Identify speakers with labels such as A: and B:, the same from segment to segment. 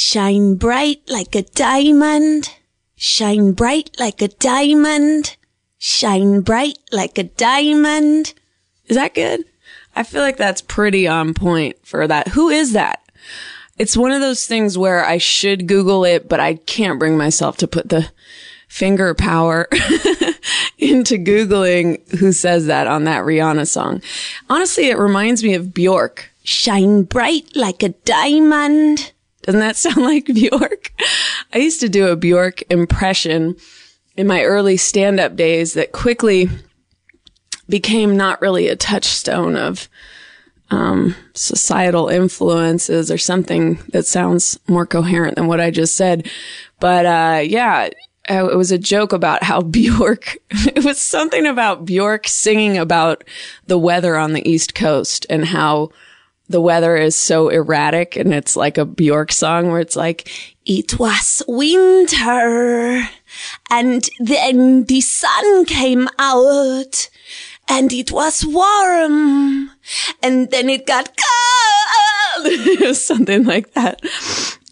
A: Shine bright like a diamond. Shine bright like a diamond. Shine bright like a diamond. Is that good?
B: I feel like that's pretty on point for that. Who is that? It's one of those things where I should Google it, but I can't bring myself to put the finger power into Googling who says that on that Rihanna song. Honestly, it reminds me of Bjork.
A: Shine bright like a diamond.
B: Doesn't that sound like Bjork? I used to do a Bjork impression in my early stand up days that quickly became not really a touchstone of um, societal influences or something that sounds more coherent than what I just said. But uh, yeah, it was a joke about how Bjork, it was something about Bjork singing about the weather on the East Coast and how the weather is so erratic and it's like a Bjork song where it's like, it was winter and then the sun came out and it was warm and then it got cold. Something like that.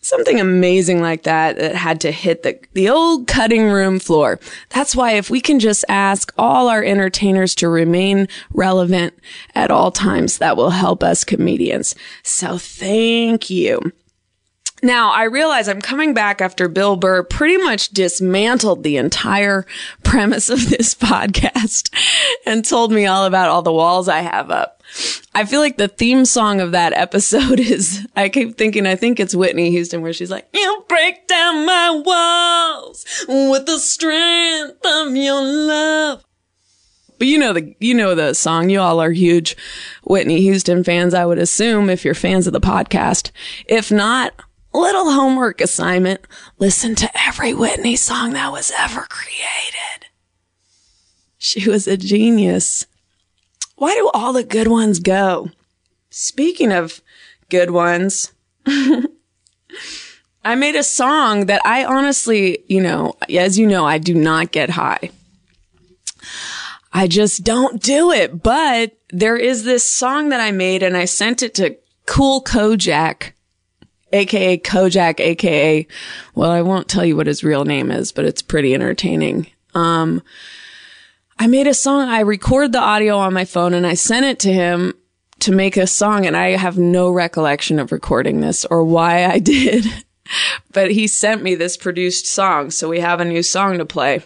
B: Something amazing like that that had to hit the, the old cutting room floor. That's why if we can just ask all our entertainers to remain relevant at all times, that will help us comedians. So thank you. Now, I realize I'm coming back after Bill Burr pretty much dismantled the entire premise of this podcast and told me all about all the walls I have up. I feel like the theme song of that episode is, I keep thinking, I think it's Whitney Houston where she's like, you break down my walls with the strength of your love. But you know the you know the song. You all are huge Whitney Houston fans, I would assume, if you're fans of the podcast. If not, little homework assignment. Listen to every Whitney song that was ever created. She was a genius. Why do all the good ones go? Speaking of good ones, I made a song that I honestly, you know, as you know, I do not get high. I just don't do it. But there is this song that I made and I sent it to Cool Kojak aka Kojak, aka, well, I won't tell you what his real name is, but it's pretty entertaining. Um, I made a song. I record the audio on my phone and I sent it to him to make a song. And I have no recollection of recording this or why I did, but he sent me this produced song. So we have a new song to play.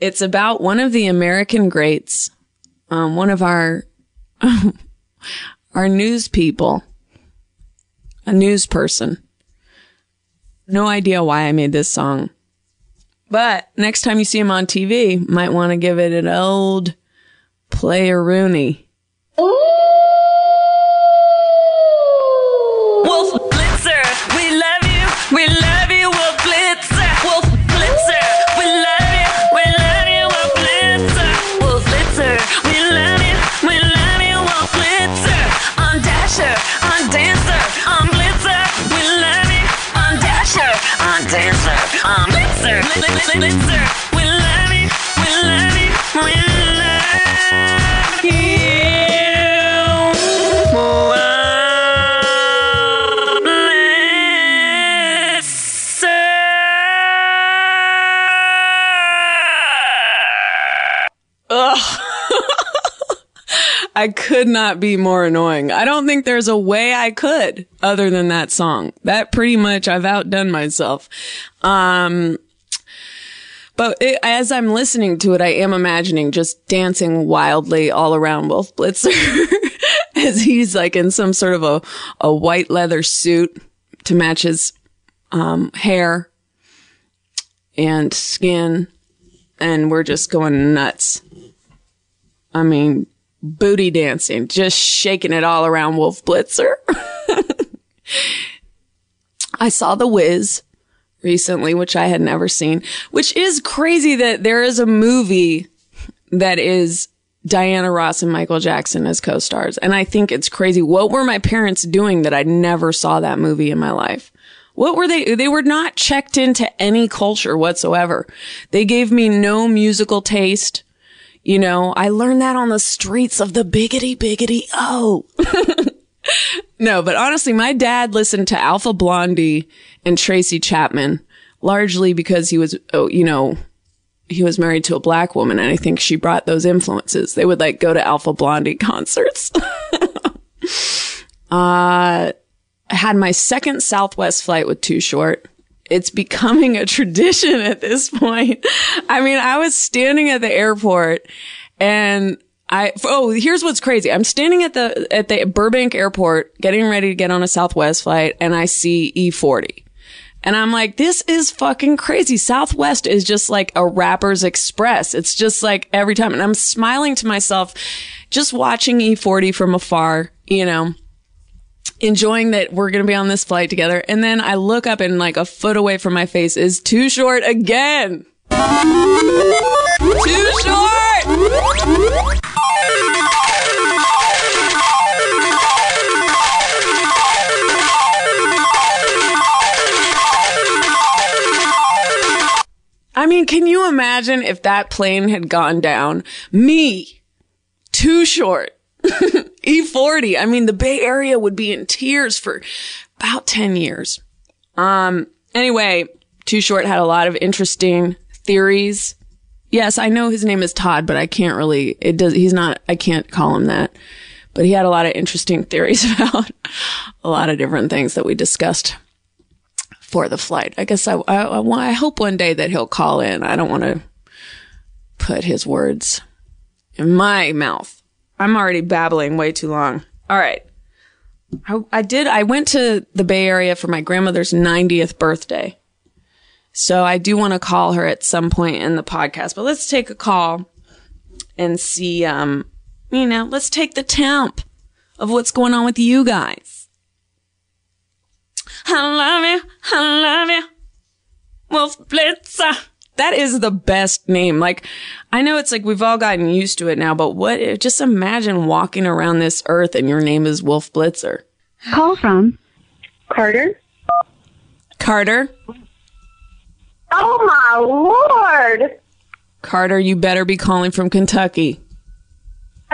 B: It's about one of the American greats, um, one of our, our news people a news person. No idea why I made this song. But next time you see him on TV, might want to give it an old player Rooney. Wolf I could not be more annoying. I don't think there's a way I could other than that song. That pretty much I've outdone myself. Um, but it, as I'm listening to it, I am imagining just dancing wildly all around Wolf Blitzer as he's like in some sort of a, a white leather suit to match his um, hair and skin. And we're just going nuts. I mean, booty dancing, just shaking it all around Wolf Blitzer. I saw The Wiz recently, which I had never seen, which is crazy that there is a movie that is Diana Ross and Michael Jackson as co-stars. And I think it's crazy. What were my parents doing that I never saw that movie in my life? What were they? They were not checked into any culture whatsoever. They gave me no musical taste. You know, I learned that on the streets of the biggity biggity oh. no, but honestly, my dad listened to Alpha Blondy and Tracy Chapman largely because he was, oh, you know, he was married to a black woman and I think she brought those influences. They would like go to Alpha Blondy concerts. uh, had my second Southwest flight with Too Short. It's becoming a tradition at this point. I mean, I was standing at the airport and I, oh, here's what's crazy. I'm standing at the, at the Burbank airport getting ready to get on a Southwest flight and I see E40. And I'm like, this is fucking crazy. Southwest is just like a rapper's express. It's just like every time. And I'm smiling to myself, just watching E40 from afar, you know, enjoying that we're going to be on this flight together. And then I look up and like a foot away from my face is too short again. Too short! I mean, can you imagine if that plane had gone down? Me, too short, E40. I mean, the Bay Area would be in tears for about 10 years. Um, anyway, Too Short had a lot of interesting theories. Yes, I know his name is Todd, but I can't really, it does, he's not, I can't call him that. But he had a lot of interesting theories about a lot of different things that we discussed for the flight. I guess I, I, I hope one day that he'll call in. I don't want to put his words in my mouth. I'm already babbling way too long. All right. I, I did, I went to the Bay Area for my grandmother's 90th birthday. So I do want to call her at some point in the podcast, but let's take a call and see, um, you know, let's take the temp of what's going on with you guys. I love you. I love you. Wolf Blitzer. That is the best name. Like, I know it's like we've all gotten used to it now, but what, if, just imagine walking around this earth and your name is Wolf Blitzer.
C: Call from
D: Carter.
B: Carter.
D: Oh my lord.
B: Carter, you better be calling from Kentucky.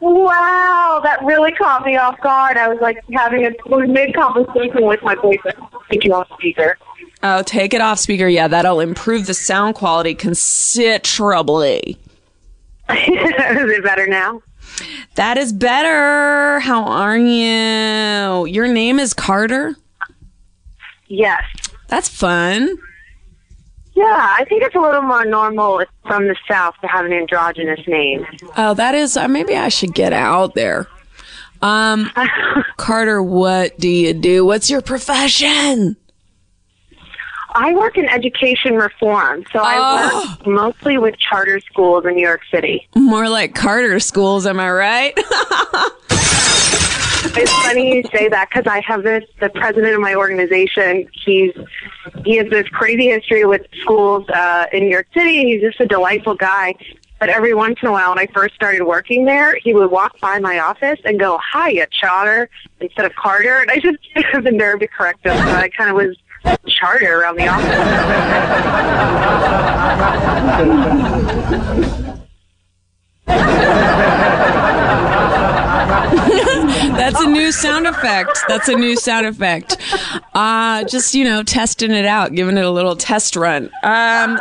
D: wow, that really caught me off guard. I was like having a mid conversation with my boyfriend. Take you off speaker.
B: Oh, take it off speaker. Yeah, that'll improve the sound quality considerably.
D: is it better now?
B: That is better. How are you? Your name is Carter?
D: Yes.
B: That's fun.
D: Yeah, I think it's a little more normal from the South to have an androgynous name.
B: Oh, that is, uh, maybe I should get out there. Um, Carter, what do you do? What's your profession?
D: I work in education reform, so I
B: Oh.
D: work mostly with charter schools in New York City.
B: More like Carter schools, am I right?
D: It's funny you say that because I have this. The president of my organization, he's he has this crazy history with schools uh, in New York City. He's just a delightful guy. But every once in a while, when I first started working there, he would walk by my office and go, "Hiya, Charter," instead of Carter. And I just have the nerve to correct him. So I kind of was Charter around the office.
B: That's a new sound effect. That's a new sound effect. Uh, just, you know, testing it out, giving it a little test run. Um,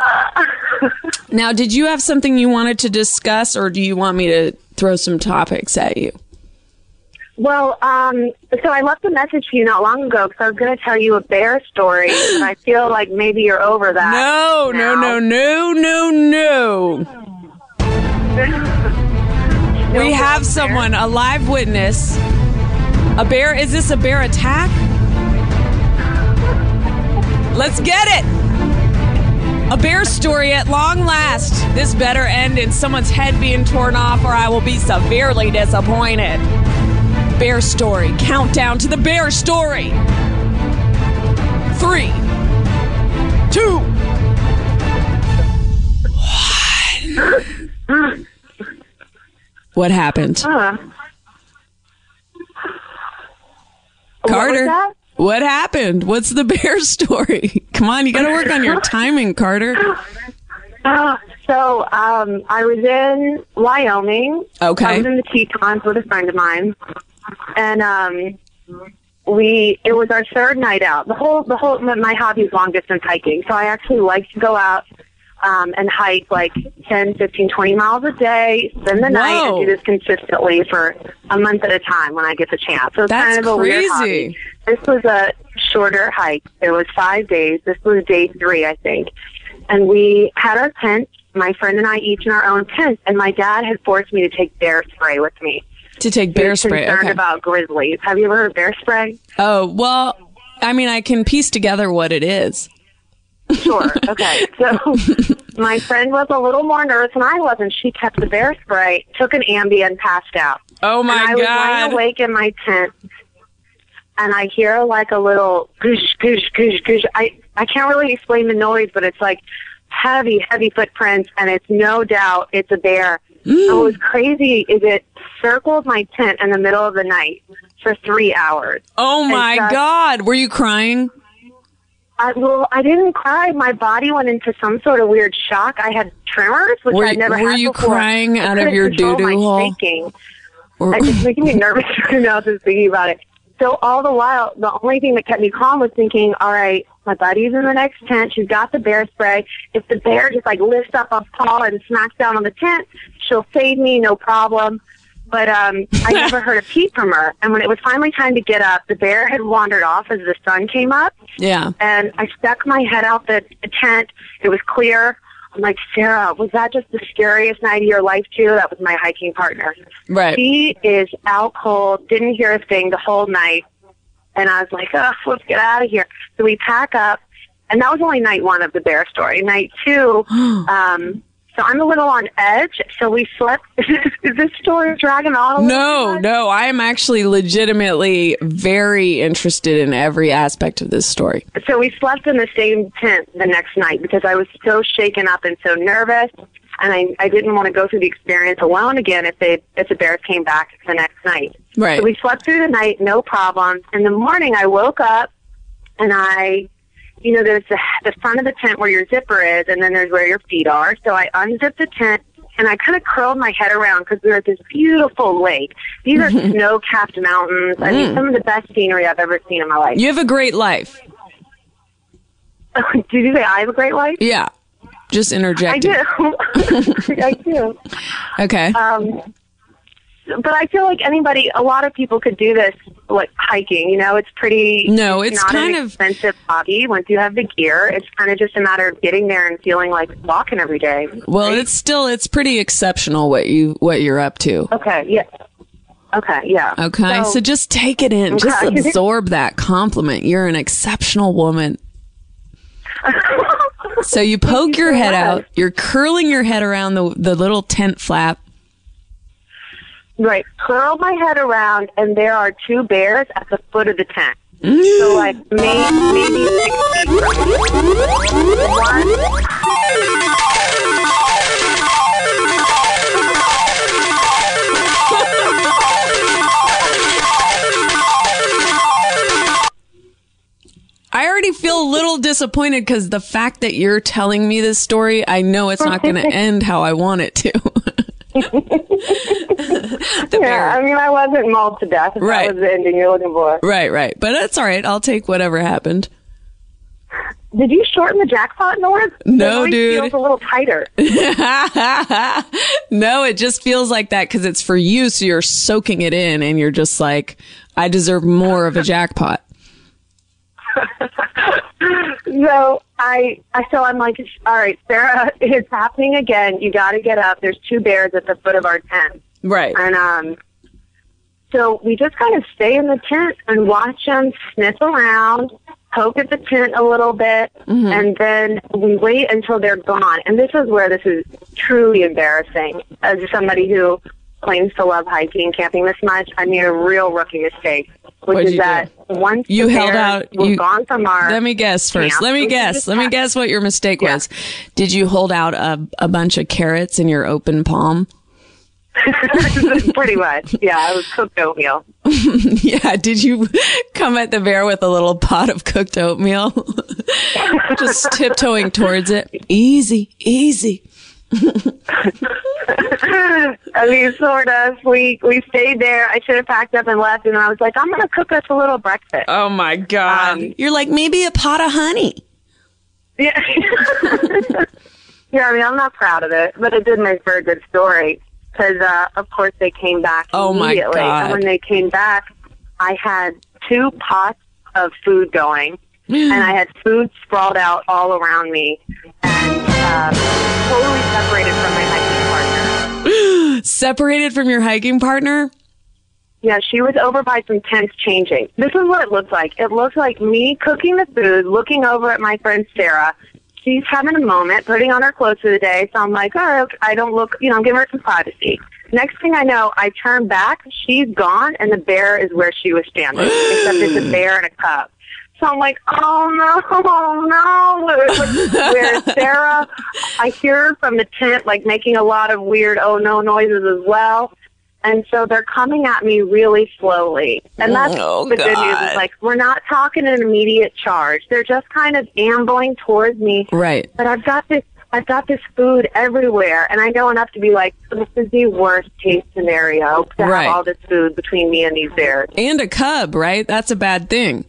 B: now, did you have something you wanted to discuss or do you want me to throw some topics at you?
D: Well, um, so I left a message for you not long ago because I was going to tell you a bear story, and I feel like maybe you're over that.
B: No, no, no, no, no, no. We have someone, a live witness. A bear? Is this a bear attack? Let's get it! A bear story at long last. This better end in someone's head being torn off, or I will be severely disappointed. Bear story. Countdown to the bear story. Three, two, one. What happened?
D: Huh.
B: Carter.
D: What?
B: What happened? What's the bear story? Come on, you got to work on your timing, Carter.
D: Uh, so um, I was in Wyoming.
B: Okay.
D: I was in the Tetons with a friend of mine, and um, we it was our third night out. The whole the whole my hobby is long distance hiking, so I actually like to go out um, and hike like 10, 15, 20 miles a day, spend the night, and do this consistently for a month at a time when I get the chance. So it's
B: That's
D: kind of a weird
B: crazy.
D: hobby. This was a shorter hike. It was five days. This was day three, I think. And we had our tent, my friend and I each in our own tent, and my dad had forced me to take bear spray with me.
B: To take bear spray.
D: concerned
B: Okay.
D: about grizzlies. Have you ever heard of bear spray?
B: oh, well, I mean, I can piece together what it is.
D: Sure. Okay. So my friend was a little more nervous than I was, and she kept the bear spray, took an Ambien, passed out.
B: Oh my
D: and I was
B: God.
D: lying awake in my tent, and I hear like a little goosh, goosh, goosh, goosh. I I can't really explain the noise, but it's like heavy, heavy footprints, and it's no doubt it's a bear.
B: Mm.
D: And what was crazy is it circled my tent in the middle of the night for three hours.
B: Oh my
D: just-
B: God. Were you crying?
D: I, well, I didn't cry. My body went into some sort of weird shock. I had tremors, which
B: Were-
D: I'd never had before.
B: were
D: had
B: you
D: before.
B: crying out of your doo-doo hole?
D: shaking.
B: Or-
D: It's making me nervous right now just thinking about it. So all the while, the only thing that kept me calm was thinking, all right, my buddy's in the next tent. She's got the bear spray. If the bear just like lifts up a paw and smacks down on the tent, she'll save me, no problem. But um, I never heard a peep from her. And when it was finally time to get up, the bear had wandered off as the sun came up
B: yeah.
D: and I stuck my head out the, the tent. It was clear. I'm like, Sarah, was that just the scariest night of your life too? That was my hiking partner.
B: Right.
D: He is out cold, didn't hear a thing the whole night. And I was like, oh, let's get out of here. So we pack up. And that was only night one of the bear story. Night two, um, so I'm a little on edge. So we slept. is this story dragging on
B: No, no, I am actually legitimately very interested in every aspect of this story.
D: so we slept in the same tent the next night because I was so shaken up and so nervous, and I I didn't want to go through the experience alone again if they if the bears came back the next night.
B: Right.
D: So we slept through the night, no problem. In the morning, I woke up, and I, you know, there's the the front of the tent where your zipper is, and then there's where your feet are. So I unzipped the tent. And I kind of curled my head around because we were at this beautiful lake. These are snow-capped mountains. I mean, some of the best scenery I've ever seen in my life.
B: You have a great life.
D: Did you say I have a great life?
B: Yeah. Just
D: interject.
B: I
D: do. I do.
B: Okay.
D: Um, but I feel like anybody, a lot of people could do this, like hiking. You know, it's pretty.
B: No, it's
D: not
B: kind
D: an
B: of-
D: expensive hobby. Once you have the gear, it's kind of just a matter of getting there and feeling like walking every day.
B: well,
D: right?
B: it's still it's pretty exceptional what you what you're up to.
D: okay. Yeah. Okay. Yeah.
B: Okay. So, just take it in. Just absorb that compliment. You're an exceptional woman. So you poke your head out. You're curling your head around the the little tent flap.
D: Right. Curl my head around, and there are two bears at the foot of the tent.
B: Mm.
D: So like maybe maybe six feet from me. One
B: I already feel a little disappointed because the fact that you're telling me this story, I know it's not going to end how I want it to.
D: Yeah,
B: bear.
D: I mean, I wasn't mauled to death. If
B: Right.
D: That was the ending you're looking for.
B: Right, right. But that's all right. I'll take whatever happened.
D: Did you shorten the jackpot, North?
B: No,
D: it
B: dude.
D: feels a little tighter.
B: no, it just feels like that because it's for you. So you're soaking it in and you're just like, I deserve more of a jackpot.
D: so I, I, so I'm like, all right, Sarah, it's happening again. You got to get up. There's two bears at the foot of our tent,
B: Right.
D: and um, so we just kind of stay in the tent and watch them sniff around, poke at the tent a little bit, and then we wait until they're gone. And this is where this is truly embarrassing as somebody who claims to love hiking and camping this much. I made a real rookie mistake, which
B: What'd
D: is
B: you do?
D: that once
B: You held out-
D: were
B: you-
D: gone from our
B: Let me guess first. Let me guess. Let me guess what your mistake
D: Yeah.
B: was. Did you hold out a, a bunch of carrots in your open palm?
D: Pretty much. Yeah, it was cooked oatmeal.
B: yeah. Did you come at the bear with a little pot of cooked oatmeal? Just tiptoeing towards it. Easy, easy.
D: I mean, sort of. We we stayed there. I should have packed up and left, and I was like, I'm gonna cook us a little breakfast.
B: Oh my god.
D: Um,
A: You're like, maybe a pot of honey.
D: Yeah. yeah, I mean, I'm not proud of it, but it did make for a good story because, uh, of course, they came back
B: Oh, my
D: immediately.
B: God.
D: And when they came back, I had two pots of food going, and I had food sprawled out all around me, and um, totally separated from my hiking partner.
B: Separated from your hiking partner?
D: Yeah, she was over by some tents changing. This is what it looked like. It looked like me cooking the food, looking over at my friend Sarah. She's having a moment, putting on her clothes for the day. So I'm like, all right, I don't look, you know, I'm giving her some privacy. Next thing I know, I turn back, she's gone, and the bear is where she was standing, except it's a bear and a cub. So I'm like, oh no, oh no. Whereas Sarah, I hear her from the tent, like making a lot of weird oh no noises as well. And so they're coming at me really slowly. And that's
B: Oh,
D: the good news
B: God.
D: is like, we're not talking an immediate charge. They're just kind of ambling towards me.
B: Right.
D: But I've got this, I've got this food everywhere. And I know enough to be like, this is the worst case scenario to
B: Right.
D: have all this food between me and these bears.
B: And a cub, right? That's a bad thing.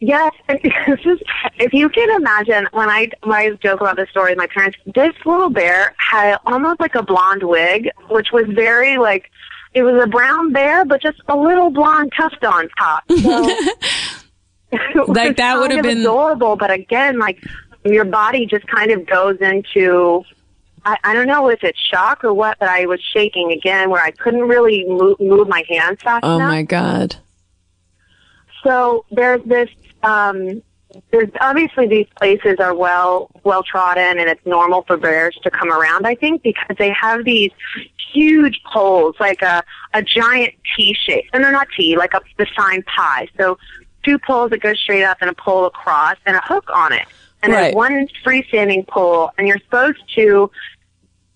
D: Yes, this is, if you can imagine, when I when I joke about this story with my parents, this little bear had almost like a blonde wig, which was very like, it was a brown bear, but just a little blonde tuft on top. So,
B: Like, that would have been-
D: adorable, but again, like your body just kind of goes into. I, I don't know if it's shock or what, but I was shaking again, where I couldn't really move, move my hands fast
B: Oh
D: enough.
B: my god.
D: So there's this. Um, there's obviously these places are well well trodden, and it's normal for bears to come around. I think because they have these huge poles, like a a giant T shape. And they're not T, like a the sign pi. So two poles that go straight up, and a pole across, and a hook on it. And
B: Right.
D: there's one freestanding pole, and you're supposed to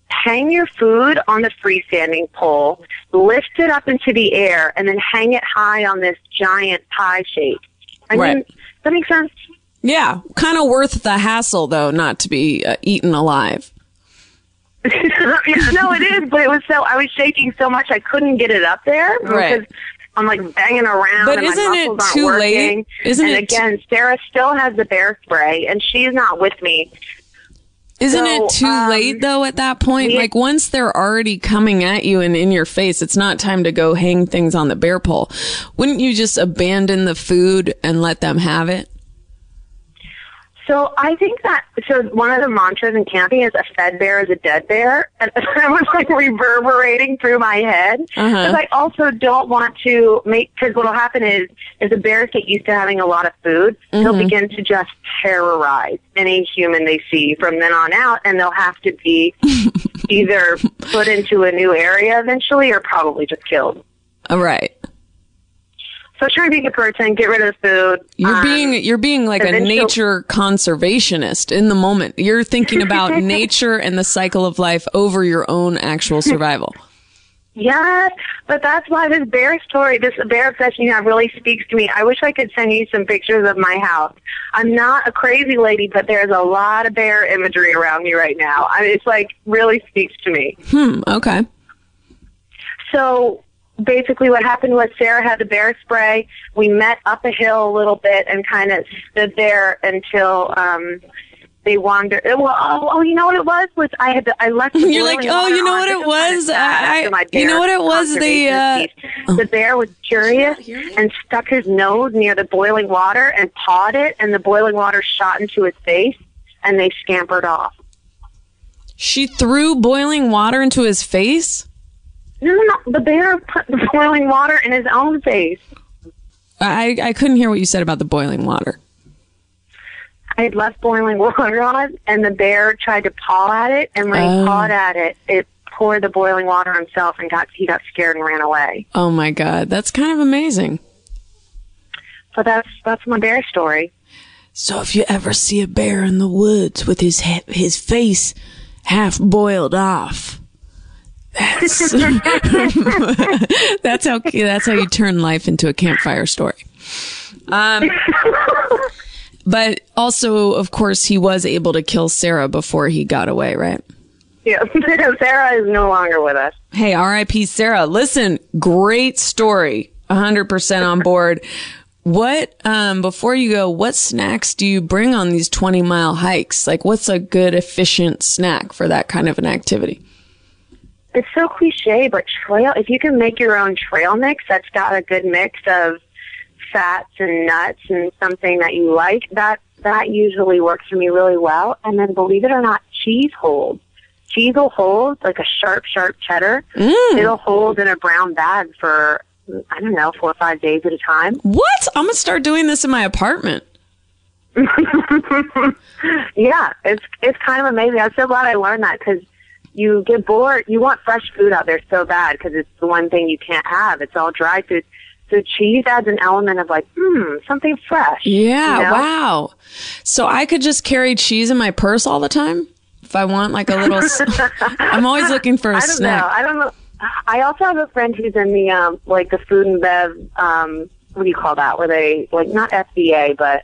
D: hang your food on the freestanding pole, lift it up into the air, and then hang it high on this giant pie shape. I
B: Right.
D: mean, that makes sense?
B: Yeah, kind of worth the hassle though, not to be uh, eaten alive.
D: No, it is, but it was so I was shaking so much I couldn't get it up there
B: Right.
D: because I'm like banging around
B: But
D: and
B: isn't it too
D: working.
B: late? Isn't
D: and
B: it t-
D: again, Sarah still has the bear spray, and she's not with me.
B: Isn't
D: So,
B: it too
D: um,
B: late though at that point?
D: we-
B: like once they're already coming at you and in your face, it's not time to go hang things on the bear pole. Wouldn't you just abandon the food and let them have it?
D: So I think that so one of the mantras in camping is a fed bear is a dead bear, and I was like reverberating through my head because
B: Uh-huh.
D: I also don't want to make because what'll happen is if the bears get used to having a lot of food, they'll begin to just terrorize any human they see from then on out, and they'll have to be either put into a new area eventually or probably just killed.
B: All right.
D: So try to be a good person, get rid of the food.
B: You're
D: um,
B: being you're being like a
D: and then she'll-
B: nature conservationist in the moment. You're thinking about nature and the cycle of life over your own actual survival.
D: Yes, but that's why this bear story, this bear obsession you have really speaks to me. I wish I could send you some pictures of my house. I'm not a crazy lady, but there's a lot of bear imagery around me right now. I mean, it's like really speaks to me.
B: Hmm, okay.
D: So basically what happened was Sarah had the bear spray. We met up a hill a little bit and kind of stood there until um they wandered. Well, oh, oh, you know what it was? Was I had to, I left. The
B: You're like, oh, you know what
D: This
B: it
D: is kinda
B: was?
D: sad
B: I- you know what it was? The, uh,
D: piece. the bear was curious and stuck his nose near the boiling water and pawed it, and the boiling water shot into his face, and they scampered off.
B: She threw boiling water into his face?
D: No, no, no. The bear put the boiling water in his own face.
B: I I couldn't hear what you said about the boiling water.
D: I had left boiling water on, and the bear tried to paw at it. And when
B: Oh.
D: he pawed at it, it poured the boiling water himself, and got he got scared and ran away.
B: Oh my god, that's kind of amazing.
D: So that's that's my bear story.
A: So if you ever see a bear in the woods with his he- his face half boiled off, that's
B: That's how that's how you turn life into a campfire story. Um, but also, of course, he was able to kill Sarah before he got away, right?
D: Yeah, Sarah is no longer with us.
B: Hey, RIP Sarah. Listen, great story. 100% on board. What, um, before you go, what snacks do you bring on these 20 mile hikes? Like, what's a good, efficient snack for that kind of an activity?
D: It's so cliche, but trail, if you can make your own trail mix that's got a good mix of fats and nuts and something that you like, that, that usually works for me really well. And then believe it or not, cheese holds. Cheese will hold like a sharp, sharp cheddar. Mm. It'll hold in a brown bag for, I don't know, four or five days at a time.
B: What? I'm going to start doing this in my apartment.
D: Yeah, it's it's kind of amazing. I'm so glad I learned that because you get bored. You want fresh food out there so bad because it's the one thing you can't have. It's all dry food. So cheese adds an element of like, hmm, something fresh.
B: Yeah.
D: you know?
B: Wow. So I could just carry cheese in my purse all the time if I want like a little. I'm always looking for a
D: I don't
B: snack.
D: know. I don't know. I also have a friend who's in the um like the food and bev um what do you call that? Where they like not FBA but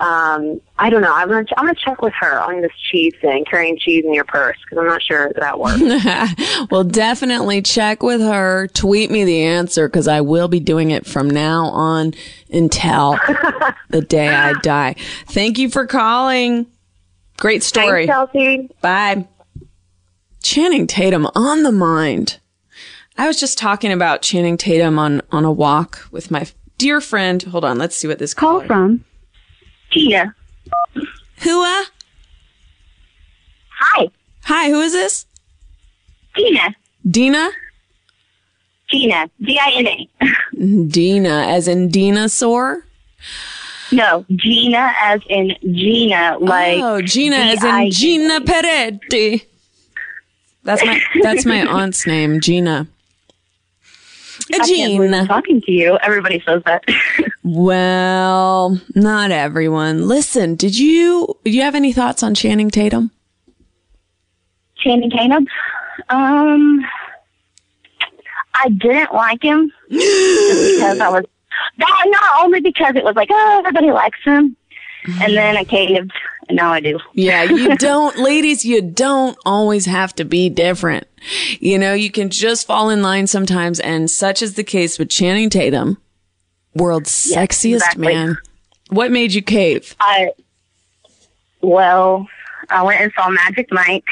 D: um I don't know. I'm gonna I'm gonna check with her on this cheese thing, carrying cheese in your purse because I'm not sure that works.
B: well, definitely check with her. Tweet me the answer because I will be doing it from now on until the day I die. Thank you for calling. Great story.
D: Thanks, Chelsea.
B: Bye. Channing Tatum on the mind. I was just talking about Channing Tatum on, on a walk with my dear friend. Hold on. Let's see what this
C: Call from Tina.
B: Whoa.
C: Hi,
B: Hi. Who is this?
C: Tina.
B: Dina?
C: Tina. D-I-N-A.
B: Dina, as in dinosaur?
C: no, Gina as in Gina, like
B: oh, Gina, as in Gina Peretti. That's my that's my aunt's name, Gina.
C: I can't believe I'm talking to you. Everybody says that.
B: Well, not everyone. Listen, did you do you have any thoughts on Channing Tatum?
C: Channing Tatum. Um, I didn't like him because I was. That, not only because it was like, oh, everybody likes him, and then I caved, and now I do.
B: Yeah, you don't, ladies, you don't always have to be different. You know, you can just fall in line sometimes, and such is the case with Channing Tatum, world's sexiest
C: exactly.
B: man. What made you cave?
C: I. Well, I went and saw Magic Mike.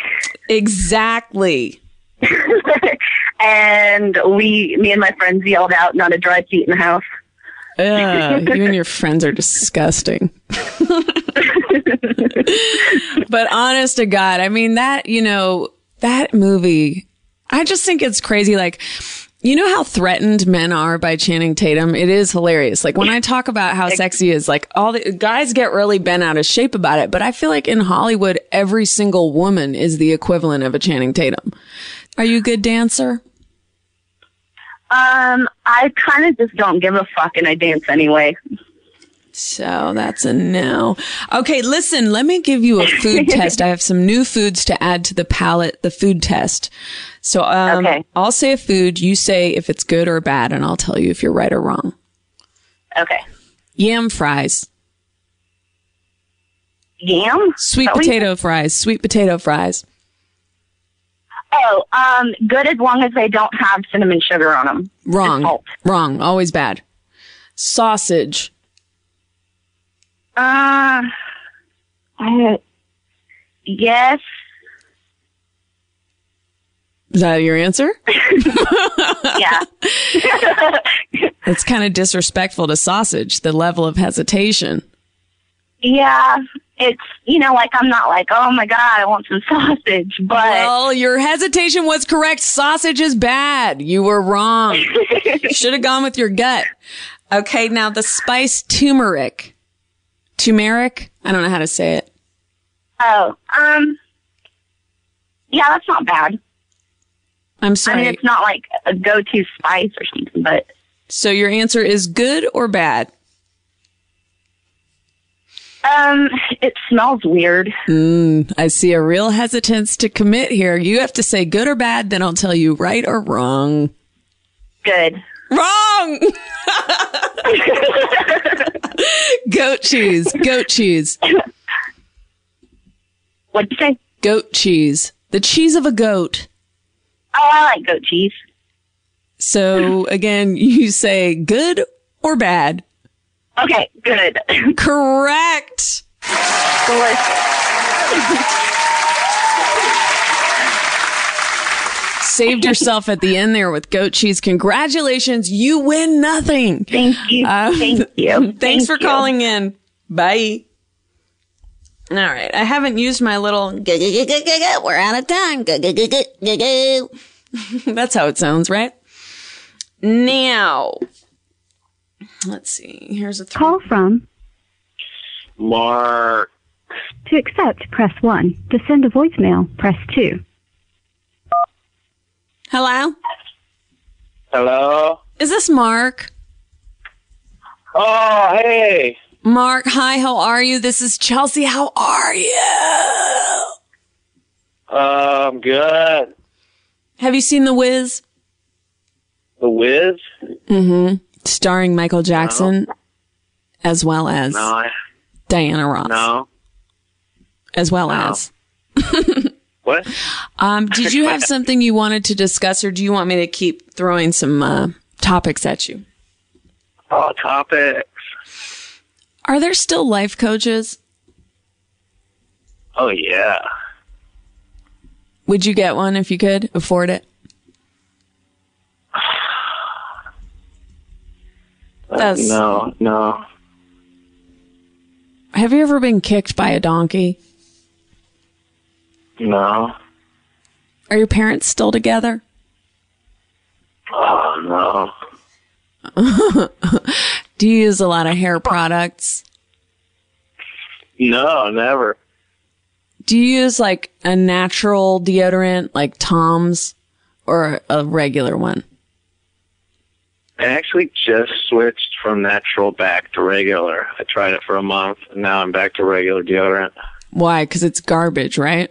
B: Exactly.
C: and we, me and my friends yelled out, "Not a dry seat in the house."
B: Ugh, you and your friends are disgusting. but honest to God, I mean, that, you know, that movie, I just think it's crazy. Like, you know how threatened men are by Channing Tatum? It is hilarious. Like when I talk about how sexy is, like all the guys get really bent out of shape about it. But I feel like in Hollywood, every single woman is the equivalent of a Channing Tatum. Are you a good dancer?
C: Um, I kind of just don't give a fuck, and I dance anyway.
B: So that's a no. Okay, listen, let me give you a food test. I have some new foods to add to the palette, the food test. So um,
C: Okay.
B: I'll say a food, you say if it's good or bad, and I'll tell you if you're right or wrong.
C: Okay.
B: Yam fries,
C: Yam?
B: sweet
C: Are we-
B: potato fries, sweet potato fries.
C: Oh, um, good as long as they don't have cinnamon sugar on them.
B: Wrong. Wrong. Always bad. Sausage.
C: Uh, uh, yes.
B: Is that your answer?
C: Yeah.
B: It's kind of disrespectful to sausage, the level of hesitation.
C: yeah. It's, you know, like I'm not like, oh my God, I want some sausage, but
B: Well, your hesitation was correct. Sausage is bad. You were wrong. Should have gone with your gut. Okay, now the spice turmeric. Turmeric? I don't know how to say it.
C: oh, um, yeah, that's not bad.
B: I'm sorry.
C: I mean, it's not like a go-to spice or something, but
B: so your answer is good or bad?
C: um, it smells weird.
B: Mm, I see a real hesitance to commit here. You have to say good or bad, then I'll tell you right or wrong.
C: Good.
B: Wrong! goat cheese. Goat cheese.
C: What'd you say?
B: Goat cheese. The cheese of a goat.
C: Oh, I like goat cheese.
B: So again, you say good or bad?
C: Okay, good.
B: Correct. Saved yourself at the end there with goat cheese. Congratulations. You win nothing.
C: Thank you.
B: Uh,
C: Thank you.
B: Thanks
C: Thank
B: for
C: you.
B: calling in. Bye. All right. I haven't used my little. We're out of time. That's how it sounds, right? Now, let's see. Here's a three.
E: Call from
F: Mark.
E: to accept, press 1. To send a voicemail, press 2.
B: Hello?
F: Hello.
B: Is this Mark?
F: Oh, hey.
B: Mark, hi, how are you? This is Chelsea. How are you?
F: Um, good.
B: Have you seen The Wiz?
F: The Wiz? Mm-hmm.
B: Starring Michael Jackson as well as
F: No, I,
B: Diana Ross.
F: no.
B: As well
F: No.
B: as.
F: What?
B: Um, did you have something you wanted to discuss or do you want me to keep throwing some uh, topics at you?
F: Oh, topics.
B: Are there still life coaches?
F: Oh, yeah.
B: Would you get one if you could afford it? That's-
F: No, no.
B: Have you ever been kicked by a donkey?
F: No.
B: Are your parents still together?
F: Oh, no.
B: Do you use a lot of hair products?
F: No, never.
B: Do you use like a natural deodorant like Tom's or a regular one?
F: I actually just switched from natural back to regular. I tried it for a month, and now I'm back to regular deodorant.
B: Why? Because it's garbage, right?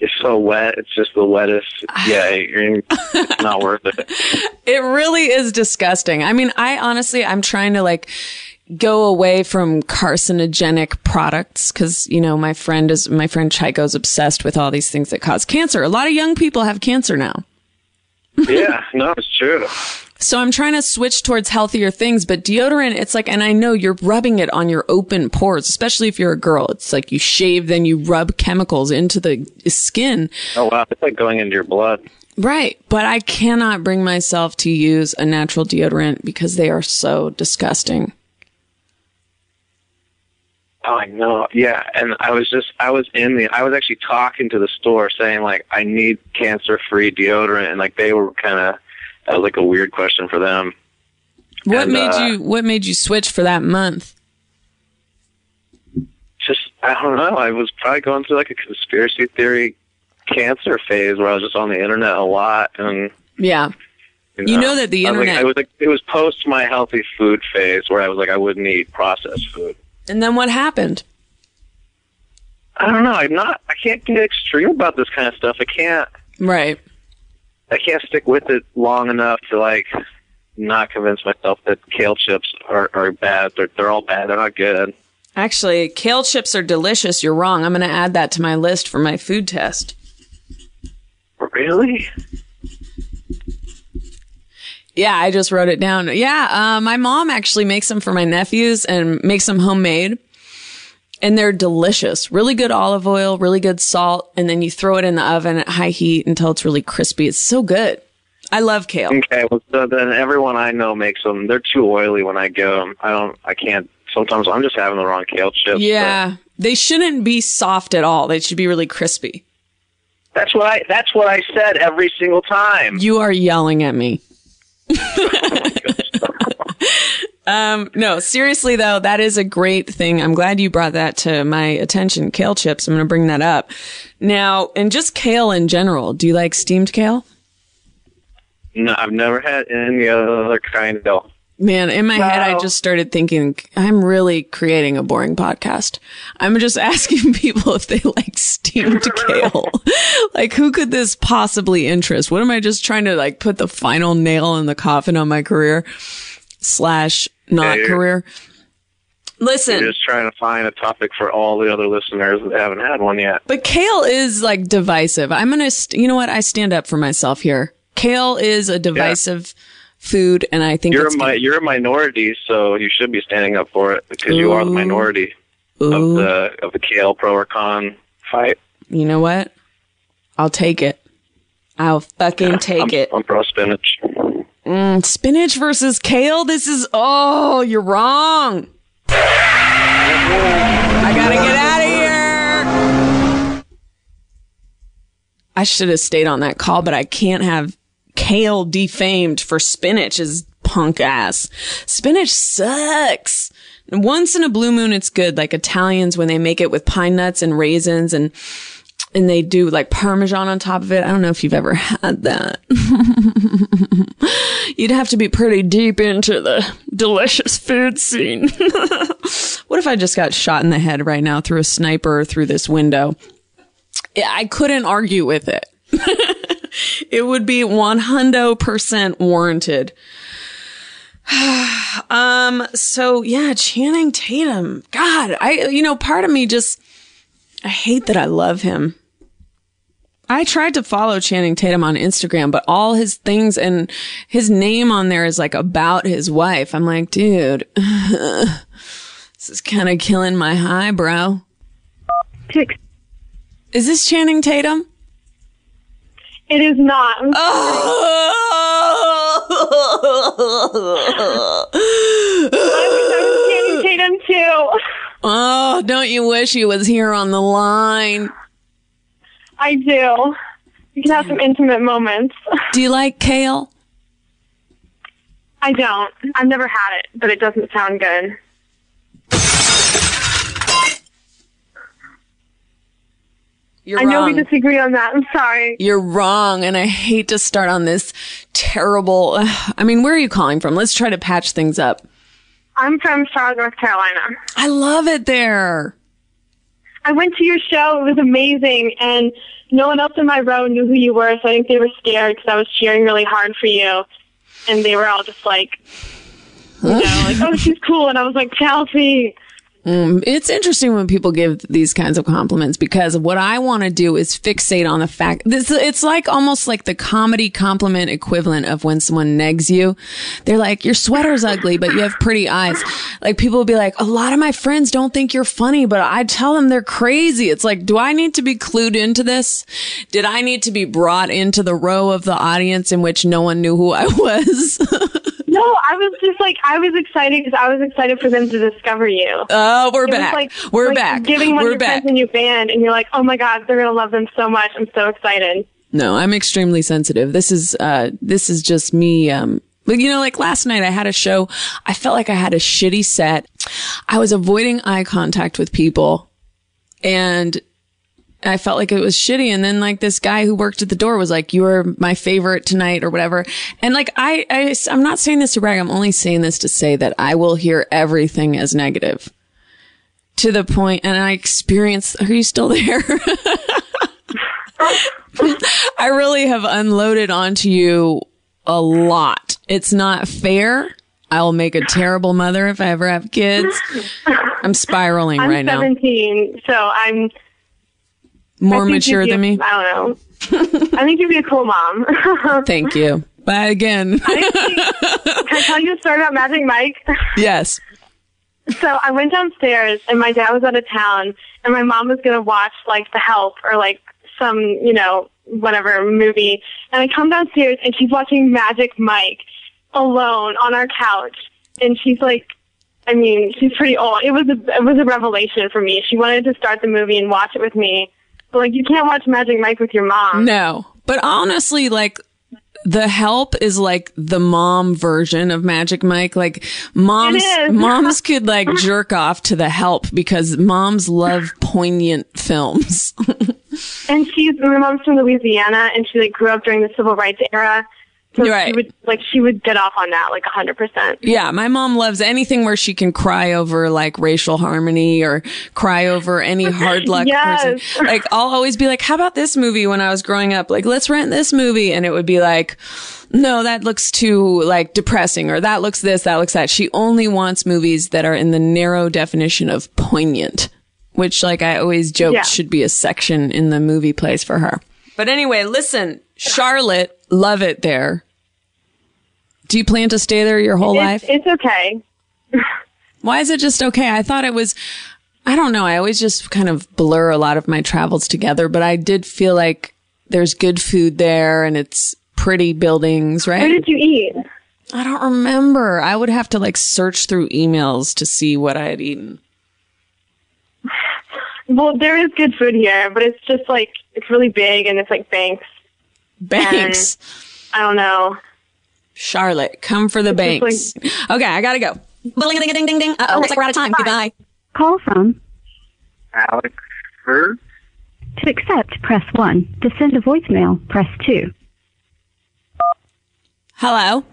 F: It's so wet. It's just the wettest. Yeah, it's not worth it.
B: It really is disgusting. I mean, I honestly, I'm trying to like go away from carcinogenic products because, you know, my friend is, my friend Chico's obsessed with all these things that cause cancer. A lot of young people have cancer now.
F: Yeah, no, it's true.
B: So I'm trying to switch towards healthier things, but deodorant, it's like, and I know you're rubbing it on your open pores, especially if you're a girl. It's like you shave, then you rub chemicals into the skin.
F: Oh wow, it's like going into your blood.
B: Right. But I cannot bring myself to use a natural deodorant because they are so disgusting.
F: Oh, I know. Yeah, and I was just I was in the I was actually talking to the store saying like I need cancer-free deodorant, and like they were kind of that was like a weird question for them.
B: What
F: And,
B: made
F: uh,
B: you, what made you switch for that month?
F: Just I don't know. I was probably going through like a conspiracy theory cancer phase where I was just on the internet a lot, and
B: Yeah. You know that the
F: I was like-
B: internet-
F: I was like, it was post my healthy food phase where I was like I wouldn't eat processed food.
B: And then what happened?
F: I don't know. I'm not. I can't get extreme about this kind of stuff. I can't.
B: Right.
F: I can't stick with it long enough to like not convince myself that kale chips are, are bad. They're they're all bad. They're not good.
B: Actually, kale chips are delicious. You're wrong. I'm going to add that to my list for my food test.
F: Really?
B: Yeah, I just wrote it down. Yeah, uh, my mom actually makes them for my nephews and makes them homemade. And they're delicious. Really good olive oil, really good salt, and then you throw it in the oven at high heat until it's really crispy. It's so good. I love kale.
F: Okay. Well, so then everyone I know makes them. They're too oily when I get them. I don't. I can't. Sometimes I'm just having the wrong kale chips.
B: Yeah, they shouldn't be soft at all. They should be really crispy.
F: That's what I. That's what I said every single time.
B: You are yelling at me. Oh um, no, seriously though, that is a great thing. I'm glad you brought that to my attention. Kale chips. I'm going to bring that up now. And just kale in general. Do you like steamed kale?
F: No, I've never had any other kind of.
B: Man, in my head, I just started thinking, I'm really creating a boring podcast. I'm just asking people if they like steamed kale. like, who could this possibly interest? What am I just trying to like put the final nail in the coffin on my career slash not
F: Yeah,
B: career? Listen,
F: just trying to find a topic for all the other listeners that haven't had one yet.
B: But kale is like divisive. I'm gonna, st- you know what? I stand up for myself here. Kale is a divisive food, and I think
F: You're
B: it's
F: a mi- you're a minority, so you should be standing up for it because you are the
B: Ooh.
F: minority of the of the kale pro or con fight.
B: you know what? I'll take it. I'll fucking take
F: I'm,
B: it.
F: I'm pro spinach.
B: Mm, spinach versus kale. This is oh, you're wrong. I gotta get out of here. I should have stayed on that call, but I can't have kale defamed for spinach is punk ass. Spinach sucks. Once in a blue moon, it's good. Like Italians when they make it with pine nuts and raisins and and they do like parmesan on top of it. I don't know if you've ever had that. You'd have to be pretty deep into the delicious food scene. what if I just got shot in the head right now through a sniper through this window? I couldn't argue with it. it would be 100% warranted. um, so yeah, Channing Tatum. God, I, you know, part of me just, I hate that I love him. I tried to follow Channing Tatum on Instagram, but all his things and his name on there is like about his wife. I'm like, dude, this is kind of killing my high, bro.
E: Ex-
B: Is this Channing Tatum?
G: It is not. I'm
B: Oh,
G: Channing Tatum too.
B: oh, don't you wish he was here on the line?
G: I do. We can have some intimate moments.
B: Do you like kale?
G: I don't. I've never had it, but it doesn't sound good.
B: You're
G: I know
B: wrong.
G: we disagree on that. I'm sorry.
B: You're wrong, and I hate to start on this terrible. I mean, where are you calling from? Let's try to patch things up.
G: I'm from Charlotte, North Carolina.
B: I love it there.
G: I went to your show. It was amazing, and no one else in my row knew who you were, so I think they were scared because I was cheering really hard for you, and they were all just like, you know, like, oh, she's cool, and I was like, Chelsea.
B: Mm, it's interesting when people give these kinds of compliments because what I want to do is fixate on the fact this it's like almost like the comedy compliment equivalent of when someone negs you. They're like, your sweater's ugly, but you have pretty eyes. Like people will be like, a lot of my friends don't think you're funny, but I tell them they're crazy. It's like, do I need to be clued into this? Did I need to be brought into the row of the audience in which no one knew who I was?
G: No, I was just like, I was excited because I was excited for them to discover you.
B: Oh, we're
G: It
B: back.
G: like
B: we're
G: like
B: back.
G: Giving one
B: we're
G: of your
B: back.
G: friends a new band, and you're like, oh my god, they're gonna love them so much. I'm so excited.
B: No, I'm extremely sensitive. This is uh this is just me um but you know, like last night I had a show. I felt like I had a shitty set. I was avoiding eye contact with people and I felt like it was shitty. And then like this guy who worked at the door was like, you're my favorite tonight or whatever. And like, I, I, I'm not saying this to brag. I'm only saying this to say that I will hear everything as negative to the point and I experience, are you still there? I really have unloaded onto you a lot. It's not fair. I'll make a terrible mother if I ever have kids. I'm spiraling
G: I'm
B: right now.
G: 17, so I'm
B: More mature than
G: a-
B: me.
G: I don't know. I think you'd be a cool mom.
B: Thank you. But again, i
G: Can I tell you a story about Magic Mike?
B: yes.
G: So I went downstairs and my dad was out of town and my mom was going to watch like The Help or like some, you know, whatever movie. And I come downstairs and she's watching Magic Mike alone on our couch. And she's like, I mean, she's pretty old. It was a, it was a revelation for me. She wanted to start the movie and watch it with me. But like, you can't watch Magic Mike with your mom.
B: No. But honestly, like, the help is like the mom version of Magic Mike. Like moms, moms could like jerk off to the help because moms love poignant films.
G: And she's my mom's from Louisiana, and she like grew up during the civil rights era. So
B: Right.
G: she would like she would get off on that like a hundred percent.
B: Yeah, my mom loves anything where she can cry over like racial harmony or cry over any hard luck
G: Yes.
B: person. Like I'll always be like, "How about this movie?" When I was growing up, like, "Let's rent this movie," and it would be like, "No, that looks too like depressing," or "That looks this, that looks that." She only wants movies that are in the narrow definition of poignant, which, like I always joked,
G: Yeah.
B: should be a section in the movie place for her. But anyway, listen, Charlotte, love it there. Do you plan to stay there your whole life?
G: It's, it's okay.
B: Why is it just okay? I thought it was, I don't know. I always just kind of blur a lot of my travels together, but I did feel like there's good food there and it's pretty buildings, right?
G: Where did you eat?
B: I don't remember. I would have to like search through emails to see what I had eaten.
G: Well, there is good food here, but it's just like it's really big and it's like banks.
B: Banks.
G: I don't know.
B: Charlotte, come for the
G: just
B: banks. okay, I gotta go.
A: Ding ding ding ding. Uh oh, looks like we're out of time. Goodbye.
E: Call from.
H: Alex Bird.
E: To accept, press 1. To send a voicemail, press 2.
B: Hello,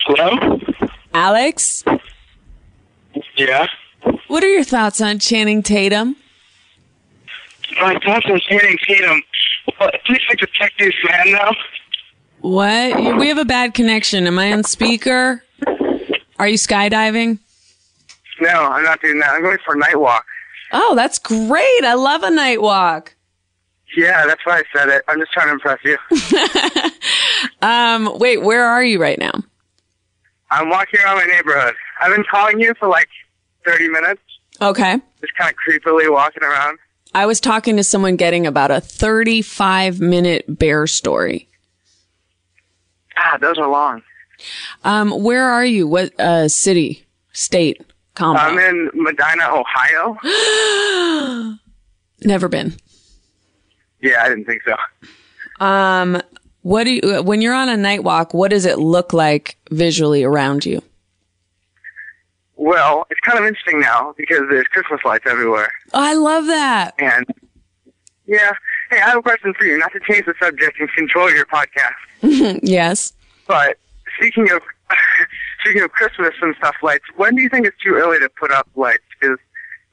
H: Hello?
B: Alex.
H: Yeah.
B: What are your thoughts on Channing Tatum?
H: My thoughts on Channing Tatum. Well, he's like a tech news fan now.
B: What? We have a bad connection. Am I on speaker? Are you skydiving?
H: No, I'm not doing that. I'm going for a night walk.
B: Oh, that's great. I love a night walk.
H: Yeah, that's why I said it. I'm just trying to impress you.
B: Um, wait, where are you right now?
H: I'm walking around my neighborhood. I've been calling you for like 30 minutes,
B: Okay.
H: just kind of creepily walking around.
B: I was talking to someone getting about a 35 minute bear story.
H: Ah, those are long.
B: Um, where are you? What, uh, city, state,
H: I'm in Medina, Ohio.
B: Never been.
H: Yeah, I didn't think so.
B: Um, what do you, when you're on a night walk, what does it look like visually around you?
H: Well, it's kind of interesting now because there's Christmas lights everywhere.
B: Oh, I love that.
H: And yeah, hey, I have a question for you. Not to change the subject and control your podcast,
B: Yes.
H: but speaking of speaking of Christmas and stuff lights, when do you think it's too early to put up lights? Because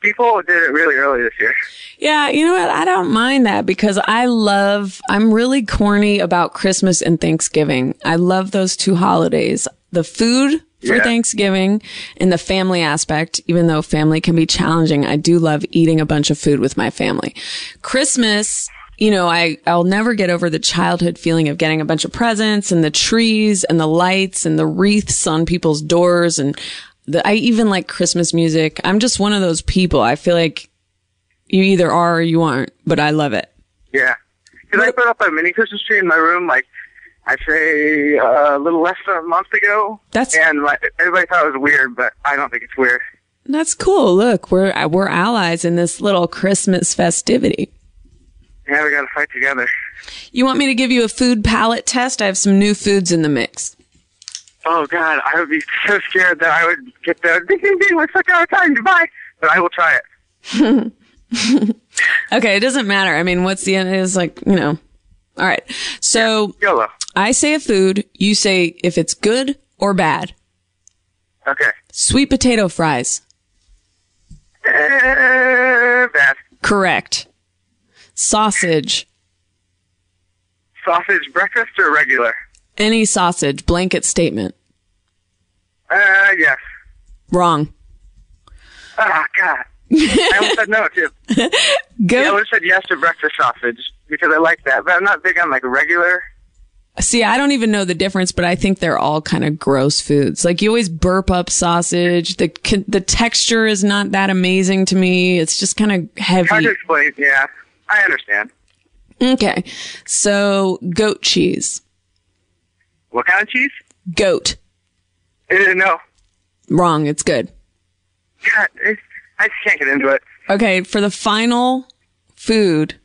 H: people did it really early this year.
B: Yeah, you know what? I don't mind that because I love, I'm really corny about Christmas and Thanksgiving. I love those two holidays. The food for
H: Yeah.
B: Thanksgiving and the family aspect, even though family can be challenging, I do love eating a bunch of food with my family. Christmas, you know, I, I'll never get over the childhood feeling of getting a bunch of presents and the trees and the lights and the wreaths on people's doors. And the, I even like Christmas music. I'm just one of those people. I feel like you either are or you aren't, but I love it.
H: Yeah, because I put up a mini Christmas tree in my room, like I'd say uh, a little less than a month ago.
B: That's-
H: and like, everybody thought it was weird, but I don't think it's weird.
B: That's cool. Look, we're we're allies in this little Christmas festivity.
H: Yeah, we got to fight together.
B: You want me to give you a food palette test? I have some new foods in the mix.
H: Oh God, I would be so scared that I would get the ding ding ding. We're stuck out of time. Goodbye. But I will try it.
B: Okay, it doesn't matter. I mean, what's the end? Is like you know. All right. So
H: YOLO.
B: I say a food. You say if it's good or bad.
H: Okay.
B: Sweet potato fries.
H: Uh, bad.
B: Correct. Sausage.
H: Sausage breakfast or regular?
B: Any sausage. Blanket statement.
H: Uh, yes.
B: Wrong.
H: Ah, God. I almost said no too.
B: Go.
H: Yeah, I would have said yes to breakfast sausage because I like that, but I'm not big on like regular.
B: See, I don't even know the difference, but I think they're all kind of gross foods. Like you always burp up sausage. The the texture is not that amazing to me. It's just kind of
H: Hard to
B: heavy.
H: explain. Yeah, I understand.
B: Okay. So, goat cheese.
H: What kind of cheese?
B: Goat.
H: Uh, no.
B: Wrong. It's good.
H: God, it's, I just can't get into it.
B: Okay, for the final food,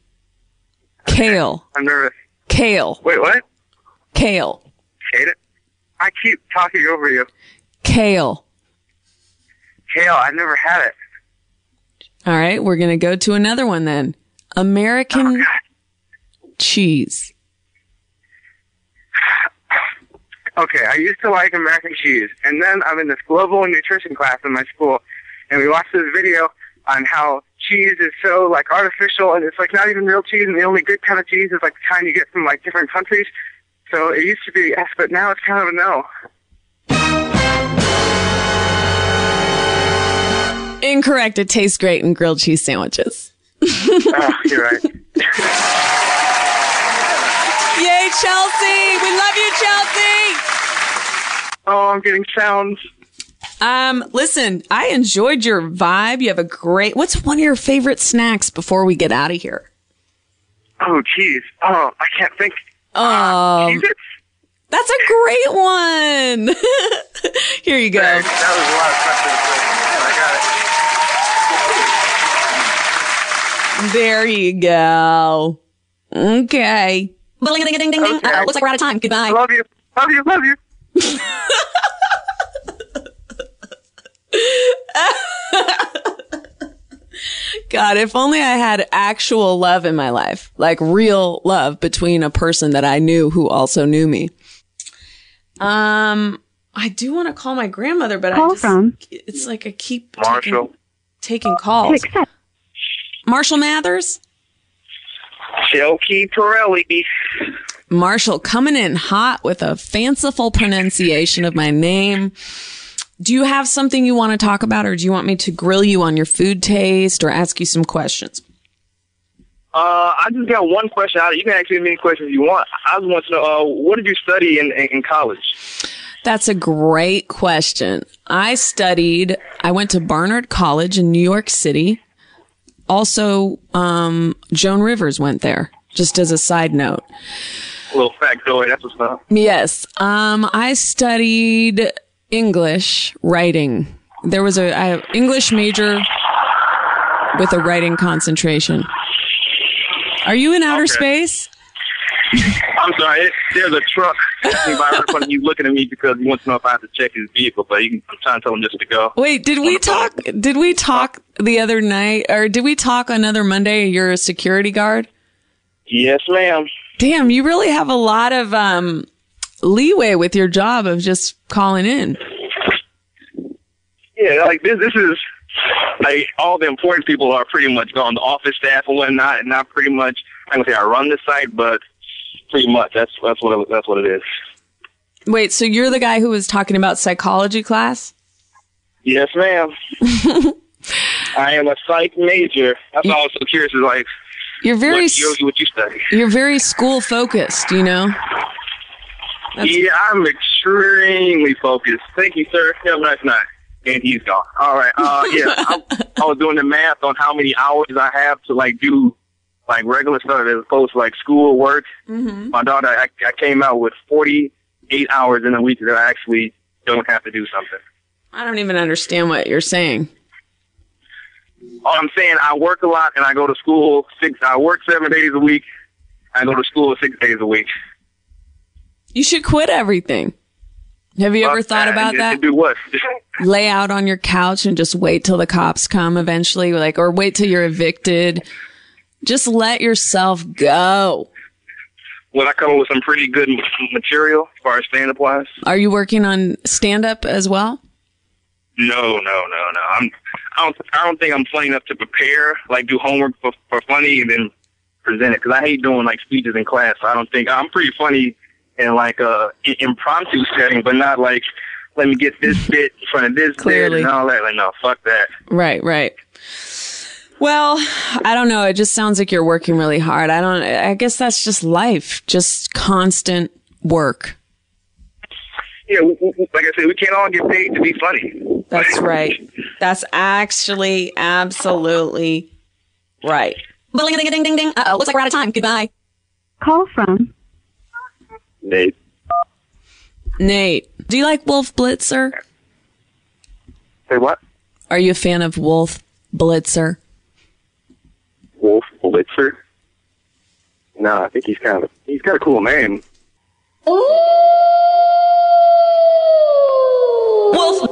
B: kale.
H: I'm nervous.
B: Kale.
H: Wait, what?
B: Kale.
H: Hate it. I keep talking over you.
B: Kale.
H: Kale, I've never had it.
B: All right, we're going to go to another one then.
H: Oh,
B: American
H: God.
B: cheese.
I: okay, I used to like American cheese, and then I'm in this global nutrition class in my school, and we watched this video on how cheese is so like artificial, and it's like not even real cheese, and the only good kind of cheese is like the kind you get from like different countries. So it used to be yes, but now it's kind of a no.
B: Incorrect. It tastes great in grilled cheese sandwiches.
I: oh, you're right.
B: Yay, Chelsea! We love you, Chelsea!
I: Oh, I'm getting sounds.
B: Um, listen, I enjoyed your vibe. You have a great. What's one of your favorite snacks before we get out of here?
I: Oh, cheese. Oh, I can't think.
B: Um, that's a great one. Here you go.
I: That was a lot of questions. I got it.
B: There you go. Okay.
I: Okay.
A: Uh, looks like we're out of time. Goodbye.
I: Love you. Love you. Love you.
B: God, if only I had actual love in my life, like real love between a person that I knew who also knew me. Um, I do want to call my grandmother, but I just,
E: from
B: it's like I keep
I: Marshall.
B: taking, taking calls. Marshall Mathers?
I: Shelky Torelli.
B: Marshall coming in hot with a fanciful pronunciation of my name. Do you have something you want to talk about or do you want me to grill you on your food taste or ask you some questions?
I: Uh, I just got one question out. You can ask me as many questions you want. I just want to know, uh, what did you study in, in college?
B: That's a great question. I studied, I went to Barnard College in New York City. Also, um, Joan Rivers went there, just as a side note.
I: A little factoid. That's what's up.
B: Yes. Um, I studied English writing. There was a I, English major with a writing concentration. Are you in outer
I: Okay.
B: space?
I: I'm sorry. It, there's a truck passing by in front of you looking at me because he wants to know if I have to check his vehicle, but you can, I'm trying to tell him just to go.
B: Wait, did we talk? Did we talk the other night, or did we talk another Monday? You're a security guard.
I: Yes, ma'am.
B: Damn, you really have a lot of um, leeway with your job of just calling in.
I: Yeah, like this. This is like all the important people are pretty much gone. The office staff and whatnot, and not pretty much. I'm gonna say I run the site, but pretty much that's that's what it, that's what it is.
B: Wait, so you're the guy who was talking about psychology class?
I: Yes, ma'am. I am a psych major. That's why I was so curious. Is like
B: You're very
I: what you what you study.
B: you're very school focused, you know. That's-
I: yeah, I'm extremely focused. Thank you, sir. Have a nice night. And he's gone. All right. Uh, yeah, I, I was doing the math on how many hours I have to like do like regular stuff as opposed to like school work.
B: Mm-hmm.
I: My daughter, I, I came out with 48 hours in a week that I actually don't have to do something.
B: I don't even understand what you're saying.
I: All I'm saying, I work a lot and I go to school six. I work seven days a week. I go to school six days a week.
B: You should quit everything. Have you ever thought about that?
I: Do what?
B: Lay out on your couch and just wait till the cops come eventually, like, or wait till you're evicted. Just let yourself go.
I: when I come up with some pretty good material as far as stand up wise.
B: Are you working on stand up as well?
I: No, no, no, no. I'm. I don't. I don't think I'm funny enough to prepare, like do homework for for funny and then present it. Because I hate doing like speeches in class. I don't think I'm pretty funny in like a i- impromptu setting, but not like let me get this bit in front of this
B: Clearly.
I: bit and all that. Like no, fuck that.
B: Right, right. Well, I don't know. It just sounds like you're working really hard. I don't, I guess that's just life, just constant work.
I: Yeah, w- w- like I said, we can't all get paid to be funny.
B: That's right. That's actually absolutely right.
A: Ding ding ding ding ding. Uh oh, looks like we're out of time. Goodbye.
E: Call from
I: Nate.
B: Nate, do you like Wolf Blitzer?
I: Say what?
B: Are you a fan of Wolf Blitzer?
I: Wolf Blitzer. No, I think he's kind of he's got a cool name.
A: Wolf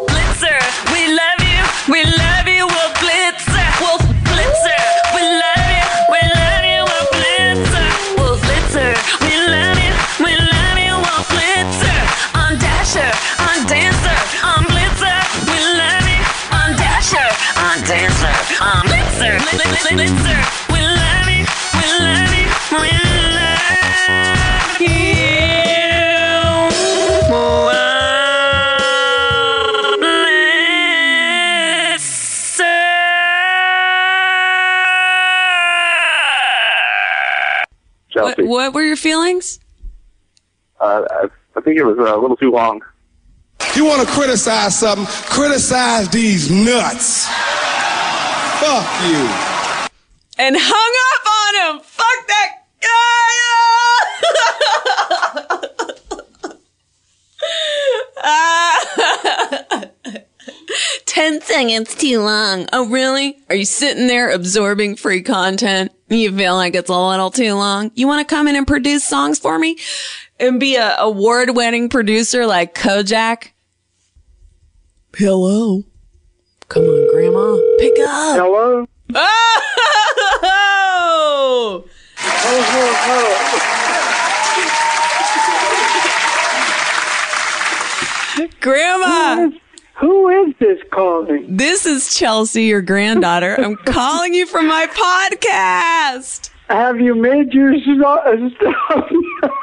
A: Blitzer, we love you. We love you, Wolf Blitzer. Wolf Blitzer,
B: What, what were your feelings?
F: Uh, I, I think it was uh, a little too long.
J: You want to criticize something? Criticize these nuts. Fuck you.
B: And hung up on him. Fuck that guy. Ten seconds too long. Oh, really? Are you sitting there absorbing free content? You feel like it's a little too long? You want to come in and produce songs for me? And be a award winning producer like Kojak? Hello. Come on. Pick up.
K: Hello?
B: Oh! Grandma,
K: Who is this calling?
B: this is Chelsea, your granddaughter. I'm calling you from my podcast.
K: Have you made your st- stuff?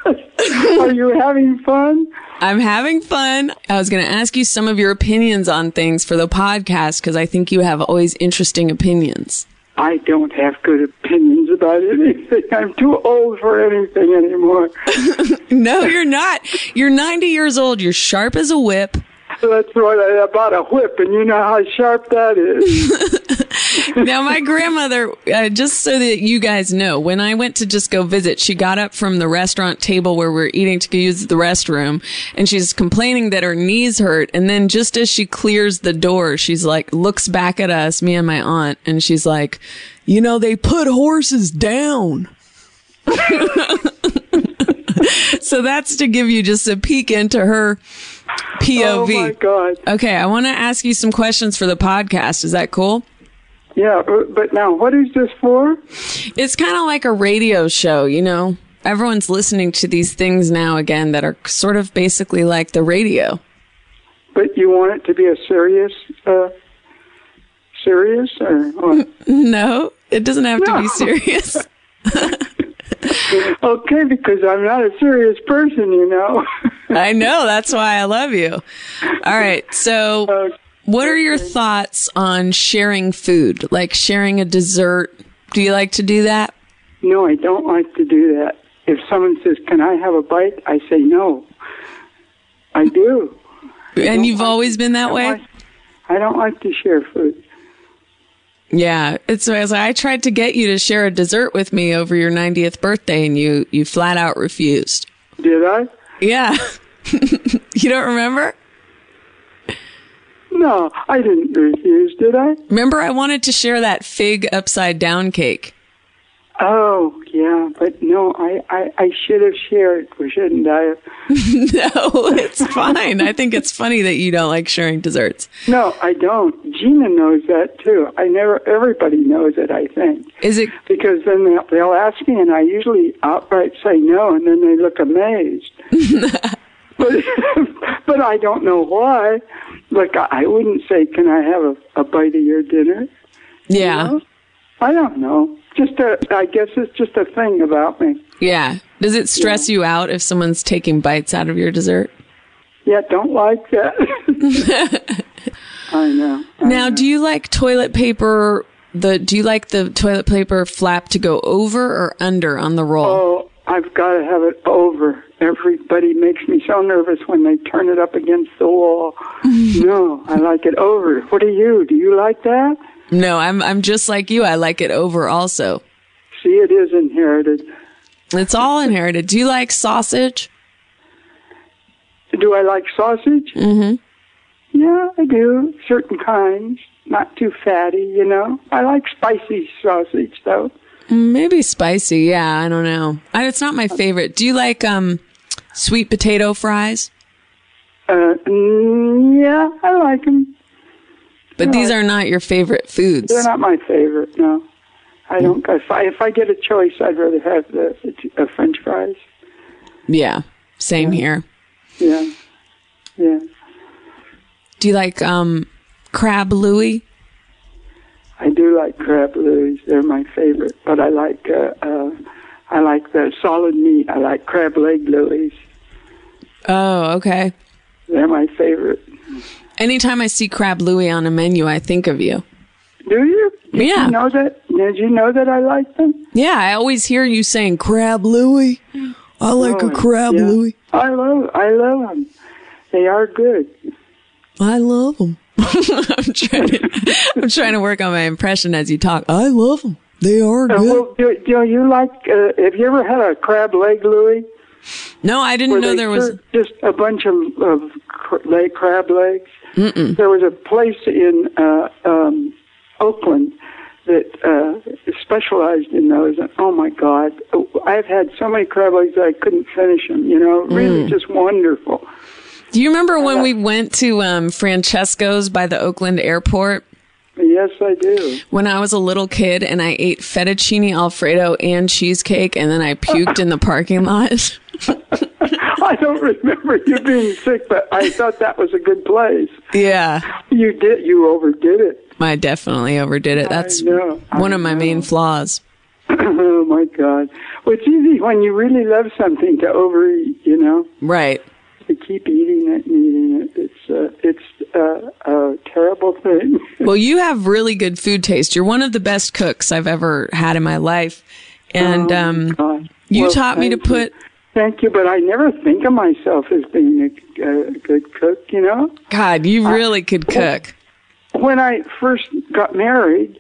K: Are you having fun?
B: I'm having fun. I was going to ask you some of your opinions on things for the podcast because I think you have always interesting opinions.
K: I don't have good opinions about anything. I'm too old for anything anymore.
B: No, you're not. You're 90 years old. You're sharp as a whip.
K: That's what I, about a whip, and you know how sharp that is.
B: now, my grandmother, uh, just so that you guys know, when I went to just go visit, she got up from the restaurant table where we are eating to use the restroom, and she's complaining that her knees hurt. And then just as she clears the door, she's like, looks back at us, me and my aunt, and she's like, you know, they put horses down. so that's to give you just a peek into her POV.
K: Oh my God!
B: Okay, I want to ask you some questions for the podcast. Is that cool?
K: Yeah, but, but now what is this for?
B: It's kind of like a radio show, you know? Everyone's listening to these things now again that are sort of basically like the radio.
K: But you want it to be a serious, uh, serious or what?
B: No, it doesn't have to be serious.
K: okay, because I'm not a serious person, you know.
B: I know, that's why I love you. All right, so what are your thoughts on sharing food? Like sharing a dessert? Do you like to do that?
K: No, I don't like to do that. If someone says, "Can I have a bite?" I say no. I do.
B: And you've always been that way?
K: I don't like to share food.
B: Yeah, it's as I tried to get you to share a dessert with me over your 90th birthday and you you flat out refused.
K: Did I?
B: Yeah. you don't remember?
K: No, I didn't refuse, did I?
B: Remember I wanted to share that fig upside down cake.
K: Oh, yeah, but no, I, I, I should have shared, or shouldn't I?
B: no, it's fine. I think it's funny that you don't like sharing desserts.
K: No, I don't. Gina knows that too. I never, everybody knows it, I think.
B: Is it?
K: Because then they'll, they'll ask me and I usually outright say no and then they look amazed. but, but I don't know why. Like, I, I wouldn't say, can I have a, a bite of your dinner?
B: Yeah.
K: You know? I don't know. Just a, I guess it's just a thing about me.
B: Yeah. Does it stress you out if someone's taking bites out of your dessert?
K: Yeah, don't like that. I know.
B: Now, do you like toilet paper? The do you like the toilet paper flap to go over or under on the roll?
K: Oh, I've got to have it over. Everybody makes me so nervous when they turn it up against the wall. no, I like it over. What do you? Do you like that?
B: No, I'm I'm just like you. I like it over also.
K: See, it is inherited.
B: It's all inherited. Do you like sausage?
K: Do I like sausage?
B: Mm-hmm.
K: Yeah, I do. Certain kinds. Not too fatty, you know. I like spicy sausage, though.
B: Maybe spicy. Yeah, I don't know. I, it's not my favorite. Do you like um sweet potato fries?
K: Uh, mm, yeah, I like them.
B: But these are not your favorite foods.
K: They're not my favorite. No, I don't. If I if I get a choice, I'd rather have the, uh, French fries.
B: Yeah, same here.
K: Yeah, yeah.
B: Do you like um crab Louis?
K: I do like crab louis. They're my favorite. But I like uh, uh, I like the solid meat. I like crab leg louis.
B: Oh, okay.
K: They're my favorite.
B: Anytime I see crab Louie on a menu, I think of you.
K: Do you? Did
B: Yeah.
K: You know that? Did you know that I like them?
B: Yeah, I always hear you saying crab Louie. I like a crab
K: yeah.
B: louis.
K: I love I love them. They are good.
B: I love them. I'm trying to I'm trying to work on my impression as you talk. I love them. They are
K: Uh,
B: good.
K: well, do, do you like? Uh, have you ever had a crab leg Louie?
B: no, I didn't
K: Where
B: know there was.
K: just a bunch of, of leg crab legs.
B: Mm-mm.
K: There was a place in uh, um, Oakland that uh, specialized in those. And, oh my God, I've had so many crab legs that I couldn't finish them. You know, really
B: Mm.
K: just wonderful.
B: Do you remember when we went to um, Francesco's by the Oakland airport?
K: Yes, I do.
B: When I was a little kid and I ate fettuccine alfredo and cheesecake and then I puked in the parking lot.
K: I don't remember you being sick, but I thought that was a good place.
B: Yeah.
K: You did. You overdid it.
B: I definitely overdid it. That's
K: know,
B: one of my main flaws.
K: oh my God! Well, it's easy when you really love something to overeat. You know.
B: Right.
K: To keep eating it and eating it, it's uh, it's uh, a terrible thing.
B: Well, you have really good food taste. You're one of the best cooks I've ever had in my life. And
K: Oh,
B: um, you
K: Well,
B: taught me to
K: put. you. Thank you, but I never think of myself as being a, a good cook. You know.
B: God, you really could cook.
K: when I first got married,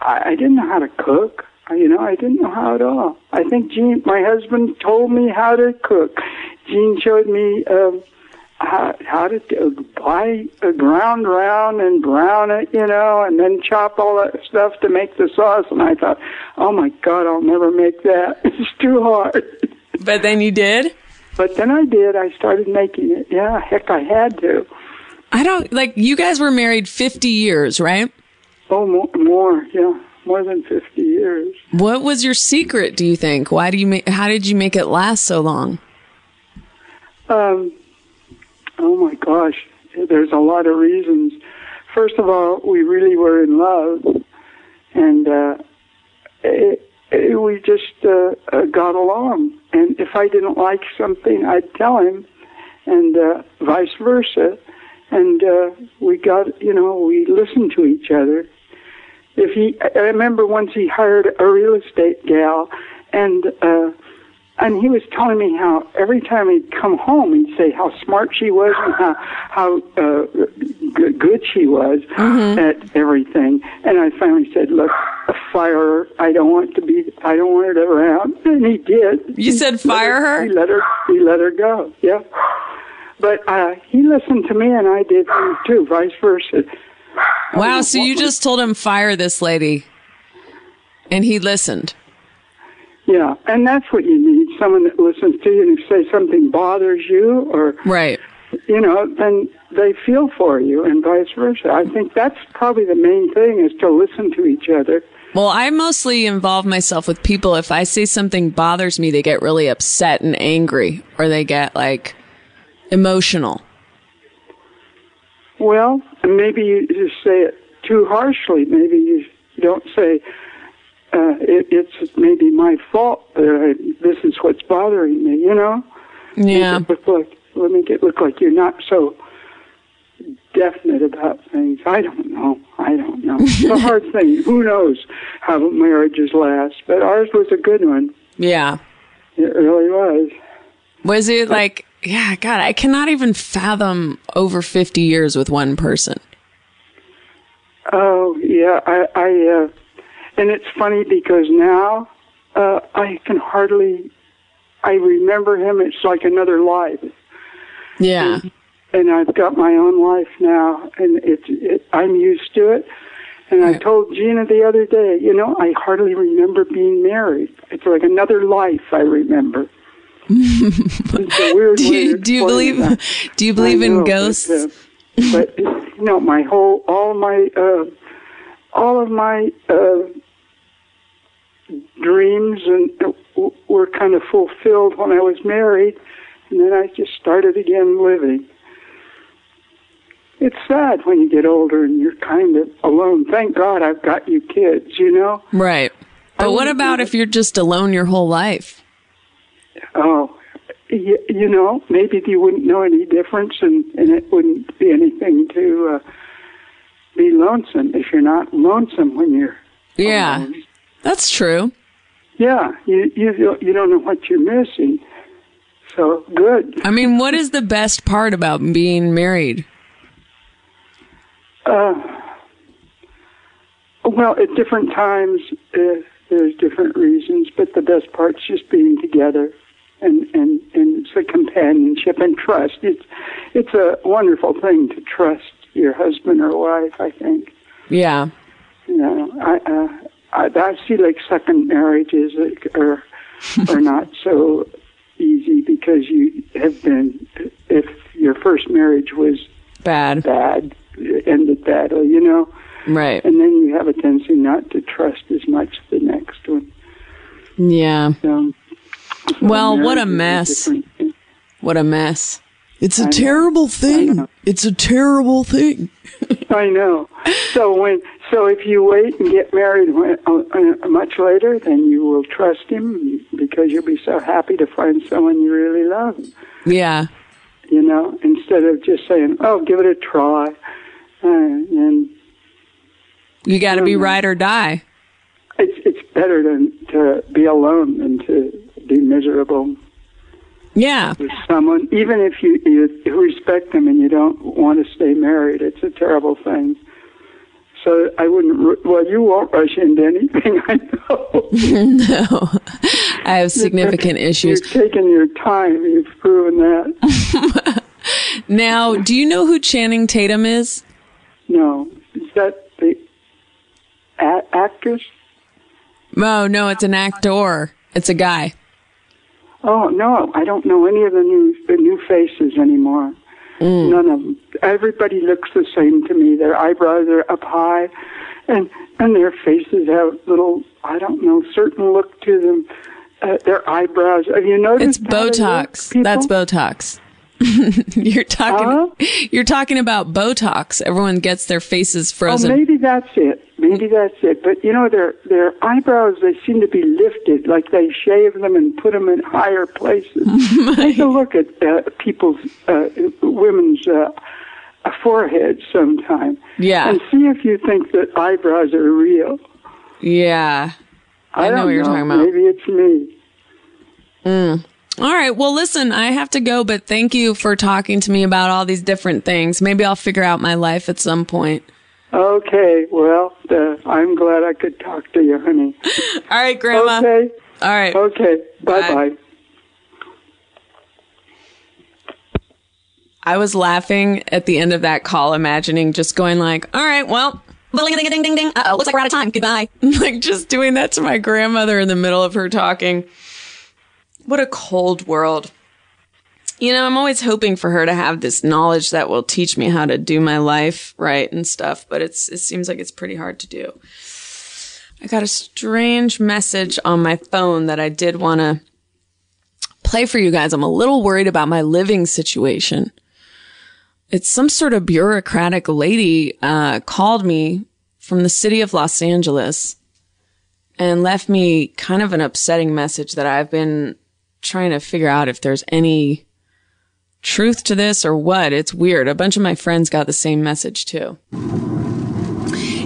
K: I, I didn't know how to cook. I, you know, I didn't know how at all. I think Gene, my husband, told me how to cook. Gene showed me um, how, how to do, buy a ground round and brown it, you know, and then chop all that stuff to make the sauce. And I thought, oh my God, I'll never make that. It's too hard.
B: But then you did?
K: But then I did. I started making it. Yeah, heck, I had to.
B: I don't, like, you guys were married 50 years, right?
K: Oh, more, more yeah, more than 50 years.
B: What was your secret, do you think? Why do you make, how did you make it last so long?
K: Um, oh my gosh, there's a lot of reasons. First of all, we really were in love, and uh, it, it, we just uh, uh, got along. And if I didn't like something, I'd tell him, and uh, vice versa. And uh, we got, you know, we listened to each other. If he, I remember once he hired a real estate gal, and uh, and he was telling me how every time he'd come home, he'd say how smart she was and how how uh, g- good she was at everything. And I finally said, "Look, fire her. I don't want to be. I don't want her around." And he did.
B: You said fire her?
K: He let her. He let her go. Yeah. But uh, he listened to me, and I did too. Vice versa.
B: Wow, so you just told him fire this lady. And he listened.
K: Yeah, and that's what you need someone that listens to you. And if say something bothers you, or
B: right,
K: you know, then they feel for you, and vice versa. I think that's probably the main thing is to listen to each other.
B: Well, I mostly involve myself with people. If I say something bothers me, they get really upset and angry, or they get like emotional.
K: Well, maybe you just say it too harshly. Maybe you don't say uh, it, it's maybe my fault. Uh, this is what's bothering me. You know.
B: Yeah.
K: Look like, let me get look like you're not so definite about things. I don't know. I don't know. It's a hard thing. Who knows how marriages last? But ours was a good one.
B: Yeah.
K: It really was.
B: Was it like, yeah, God, I cannot even fathom over 50 years with one person.
K: Oh yeah, I, I uh, and it's funny because now uh, I can hardly. I remember him. It's like another life.
B: Yeah.
K: And I've got my own life now, and it's it, I'm used to it. And I told Gina the other day, you know, I hardly remember being married. It's like another life I remember. weird
B: Do you, do you believe,
K: that.
B: do you believe
K: I
B: in
K: know, but,
B: ghosts?
K: uh, But, you know, my whole, all my, uh, all of my uh, dreams and were kind of fulfilled when I was married, and then I just started again living. it's sad when you get older and you're kind of alone. Thank God I've got you kids, you know?
B: Right. But what about if you're just alone your whole life?
K: Oh, you, you know, maybe you wouldn't know any difference and, and it wouldn't be anything to uh, be lonesome if you're not lonesome when you're.
B: Yeah. That's true.
K: Yeah, you, you, don't- you don't know what you're missing. So good.
B: I mean, what is the best part about being married?
K: Uh, well, at different times, uh, there's different reasons, but the best part's just being together, and and and it's a companionship and trust. It's it's a wonderful thing to trust your husband or wife. I think.
B: Yeah.
K: You know, I uh, I, I see like second marriages are are not so easy because you have been if your first marriage was
B: bad
K: bad ended badly you know
B: Right.
K: and then you have a tendency not to trust as much the next one
B: Yeah.
K: so,
B: Well, what a mess. What a mess. It's
K: I
B: a
K: know.
B: terrible thing. It's a terrible thing.
K: I know. So when so if you wait and get married when, uh, uh, much later, then you will trust him because you'll be so happy to find someone you really love.
B: Yeah.
K: You know, instead of just saying, "Oh, give it a try," uh, and
B: You got to be right or die.
K: it's it's better than to be alone than to be miserable
B: Yeah.
K: with someone, even if you, you respect them and you don't want to stay married. It's a terrible thing. So I wouldn't. Well, you won't rush into anything. I know.
B: no. I have significant issues.
K: You've taken your time. You've proven that.
B: Now, do you know who Channing Tatum is?
K: No, is that the a- actress?
B: Oh, no, it's an actor. It's a guy.
K: Oh no, I don't know any of the new the new faces anymore. None of them. Everybody looks the same to me. Their eyebrows are up high, and and their faces have little I don't know certain look to them. Uh, their eyebrows. Have you noticed?
B: It's
K: look,
B: Botox. That's Botox. you're talking you're talking about Botox. Everyone gets their faces frozen.
K: Oh,
B: frozen.
K: maybe that's it. Maybe that's it. But you know, their their eyebrows they seem to be lifted, like they shave them and put them in higher places. Take a look at uh, people's uh, women's uh, foreheads sometime,
B: Yeah.
K: and see if you think that eyebrows are real.
B: Yeah. I, know what you're talking about.
K: Maybe it's me.
B: Mm. All right. Well, listen, I have to go, but thank you for talking to me about all these different things. Maybe I'll figure out my life at some point.
K: Okay. Well, uh, I'm glad I could talk to you, honey.
B: All right, Grandma.
K: Okay.
B: All right.
K: Okay. Bye bye.
B: I was laughing at the end of that call, imagining just going like, all right, well, ding ding ding ding. Uh-oh, looks like we're out of time. Goodbye. like just doing that to my grandmother in the middle of her talking. What a cold world. You know, I'm always hoping for her to have this knowledge that will teach me how to do my life right and stuff, but it's it seems like it's pretty hard to do. I got a strange message on my phone that I did want to play for you guys. I'm a little worried about my living situation. It's some sort of bureaucratic lady uh, called me from the city of Los Angeles and left me kind of an upsetting message that I've been trying to figure out if there's any truth to this or what. It's weird. A bunch of my friends got the same message too.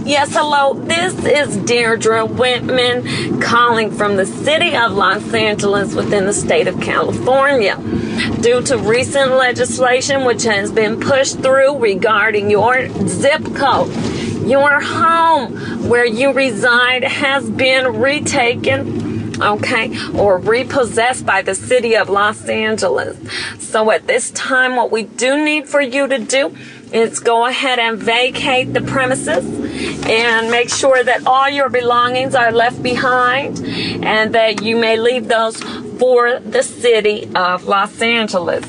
L: Yes, hello. This is Deirdre Whitman calling from the city of Los Angeles within the state of California. Due to recent legislation which has been pushed through regarding your zip code, your home where you reside has been retaken okay, or repossessed by the city of Los Angeles. So at this time, what we do need for you to do is go ahead and vacate the premises and make sure that all your belongings are left behind and that you may leave those for the city of Los Angeles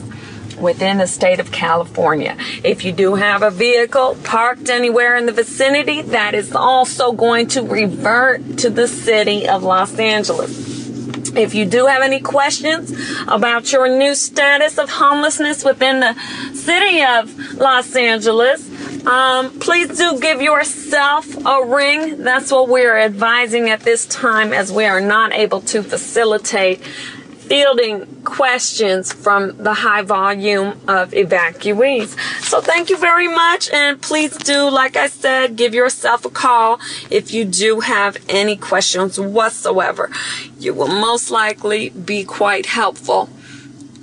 L: within the state of California. If you do have a vehicle parked anywhere in the vicinity, that is also going to revert to the city of Los Angeles. If you do have any questions about your new status of homelessness within the city of Los Angeles,
M: Um, please do give yourself a ring. That's what we're advising at this time as we are not able to facilitate fielding questions from the high volume of evacuees. So thank you very much. And please do, like I said, give yourself a call if you do have any questions whatsoever. You will most likely be quite helpful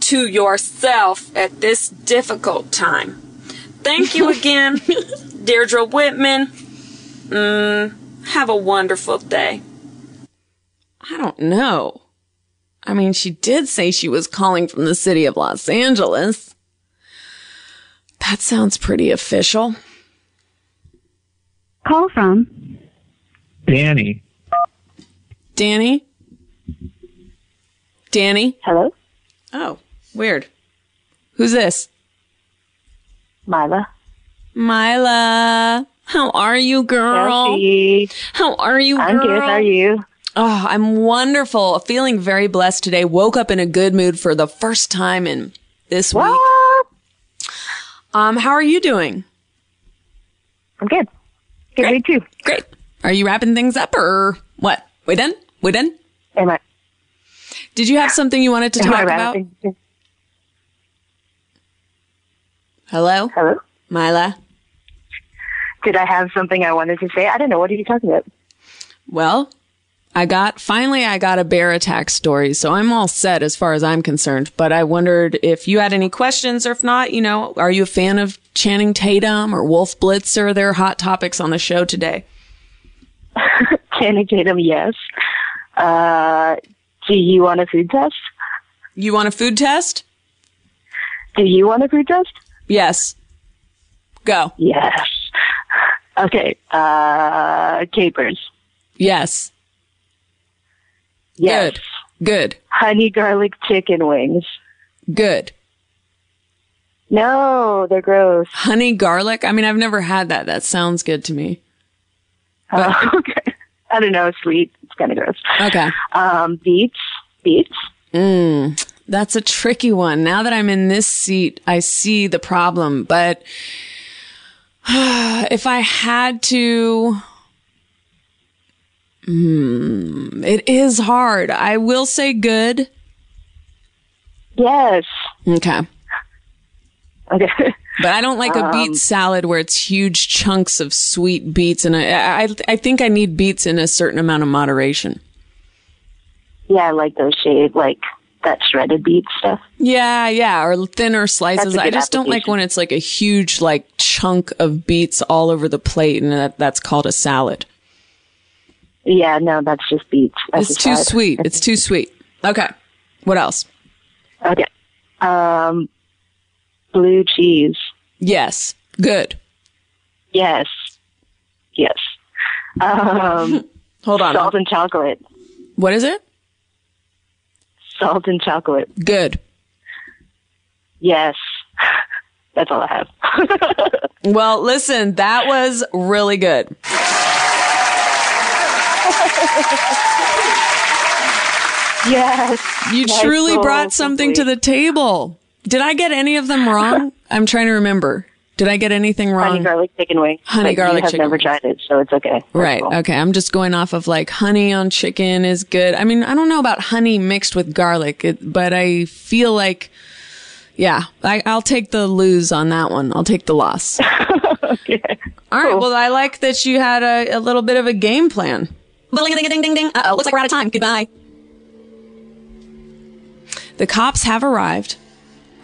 M: to yourself at this difficult time. Thank you again, Deirdre Whitman. Mm, have a wonderful day.
B: I don't know. I mean, she did say she was calling from the city of Los Angeles. That sounds pretty official.
E: Call from
N: Danny.
B: Danny? Danny?
D: Hello?
B: Oh, weird. Who's this?
D: Mila.
B: Mila. How are you, girl?
D: Chelsea.
B: How are you, girl?
D: I'm good. How are you?
B: Oh, I'm wonderful. Feeling very blessed today. Woke up in a good mood for the first time in this week. Um, how are you doing?
D: I'm good. Good
B: Great.
D: too.
B: Great. Are you wrapping things up or what? We done? We done?
D: Am I?
B: Did you have something you wanted to talk about? Hello?
D: Hello?
B: Mila?
D: Did I have something I wanted to say? I don't know. What are you talking about?
B: Well, I got, finally I got a bear attack story, so I'm all set as far as I'm concerned, but I wondered if you had any questions or if not, you know, are you a fan of Channing Tatum or Wolf Blitzer? They're hot topics on the show today.
D: Channing Tatum, yes. Uh, do you want a food test?
B: You want a food test?
D: Do you want a food test?
B: Yes. Go.
D: Yes. Okay. Uh, capers.
B: Yes.
D: Yes.
B: Good. Good.
D: Honey garlic chicken wings.
B: Good.
D: No, they're gross.
B: Honey garlic? I mean, I've never had that. That sounds good to me.
D: Uh, okay. I don't know. Sweet. It's kind of gross.
B: Okay.
D: Um, beets. Beets.
B: Mm, that's a tricky one. Now that I'm in this seat, I see the problem. But if I had to, mm, it is hard. I will say good.
D: Yes.
B: Okay.
D: Okay.
B: But I don't like a
D: Um,
B: beet salad where it's huge chunks of sweet beets, and I, I, I think I need beets in a certain amount of moderation.
D: yeah, I like those shaved, like that shredded beet stuff.
B: Yeah, yeah, or thinner slices. I just don't like when it's like a huge like chunk of beets all over the plate, and that, that's called a salad.
D: Yeah, no, that's just beets. That's
B: it's too sweet. It's too sweet. Okay. What else?
D: Okay. Um, blue cheese.
B: Yes. Good.
D: Yes. Yes. Um,
B: Hold on.
D: salt and chocolate.
B: What is it?
D: Salt and chocolate.
B: Good.
D: Yes. That's all I have.
B: Well, listen, that was really good.
D: yes.
B: You truly
D: soul
B: brought something to the table. Did I get any of them wrong? I'm trying to remember. Did I get anything wrong?
D: Honey garlic chicken wing.
B: Honey garlic
D: you have never tried it, so it's okay. That's
B: Right.
D: cool.
B: Okay. I'm just going off of like honey on chicken is good. I mean, I don't know about honey mixed with garlic, it, but I feel like, yeah, I, I'll take the lose on that one. I'll take the loss.
D: okay.
B: All right. Well, I like that you had a, a little bit of a game plan. Ding ding ding ding. Uh oh. Looks like we're out of time. Goodbye. The cops have arrived.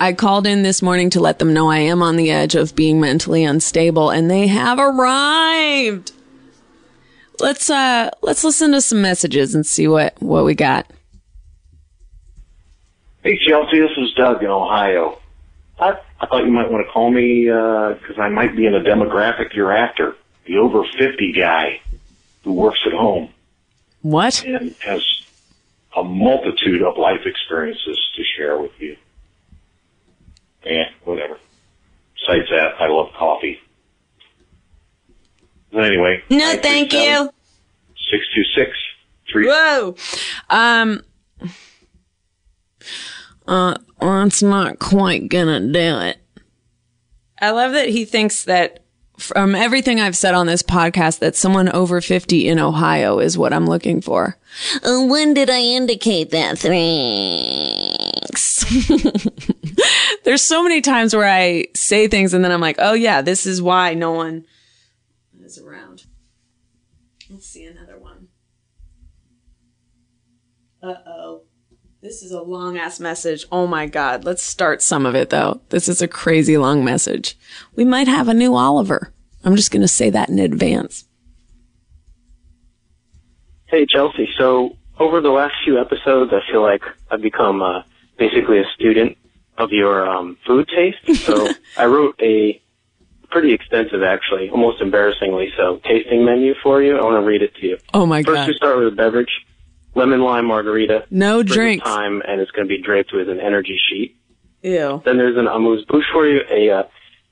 B: I called in this morning to let them know I am on the edge of being mentally unstable and they have arrived. Let's uh let's listen to some messages and see what what we got.
O: Hey Chelsea, this is Doug in Ohio. I, I thought you might want to call me because I might be in a demographic you're after. The over 50 guy who works at home
B: What?
O: and has a multitude of life experiences to share with you. Eh, whatever. Besides that, I love coffee. But anyway.
P: No, thank you.
O: 626
B: Whoa. Um uh that's not quite gonna do it. I love that he thinks that from everything I've said on this podcast that someone over 50 in Ohio is what I'm looking for.
L: Uh, when did I indicate that? Thanks.
B: There's so many times where I say things and then I'm like, oh yeah, this is why no one is around. Let's see another one. Uh oh. This is a long ass message. Oh my God. Let's start some of it though. This is a crazy long message. We might have a new Oliver. I'm just going to say that in advance.
Q: Hey, Chelsea. So over the last few episodes, I feel like I've become uh, basically a student of your um, food taste. So I wrote a pretty extensive, actually, almost embarrassingly so, tasting menu for you. I want to read it to you.
B: Oh my god!
Q: First, we start with a beverage, lemon lime margarita.
B: No drinks.
Q: Time, and it's going to be draped with an energy sheet.
B: Ew.
Q: Then there's an amuse bouche for you, a uh,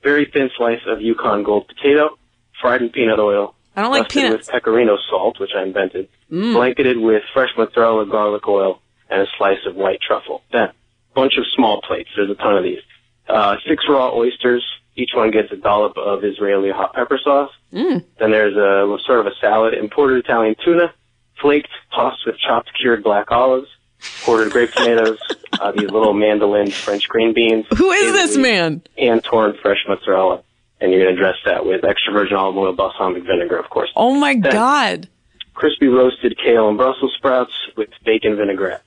Q: very thin slice of Yukon Gold potato, fried in peanut oil.
B: I don't like peanuts.
Q: with pecorino salt, which I invented,
B: Mm.
Q: blanketed with fresh mozzarella garlic oil, and a slice of white truffle. Then, bunch of small plates. There's a ton of these. Uh, six raw oysters. Each one gets a dollop of Israeli hot pepper sauce.
B: Mm.
Q: Then there's a sort of a salad, imported Italian tuna, flaked, tossed with chopped cured black olives, quartered grape tomatoes, uh, these little mandolin French green beans.
B: Who is this man?
Q: And torn fresh mozzarella. And you're going to dress that with extra virgin olive oil, balsamic vinegar, of course.
B: Oh my
Q: Then,
B: God.
Q: Crispy roasted kale and Brussels sprouts with bacon vinaigrette.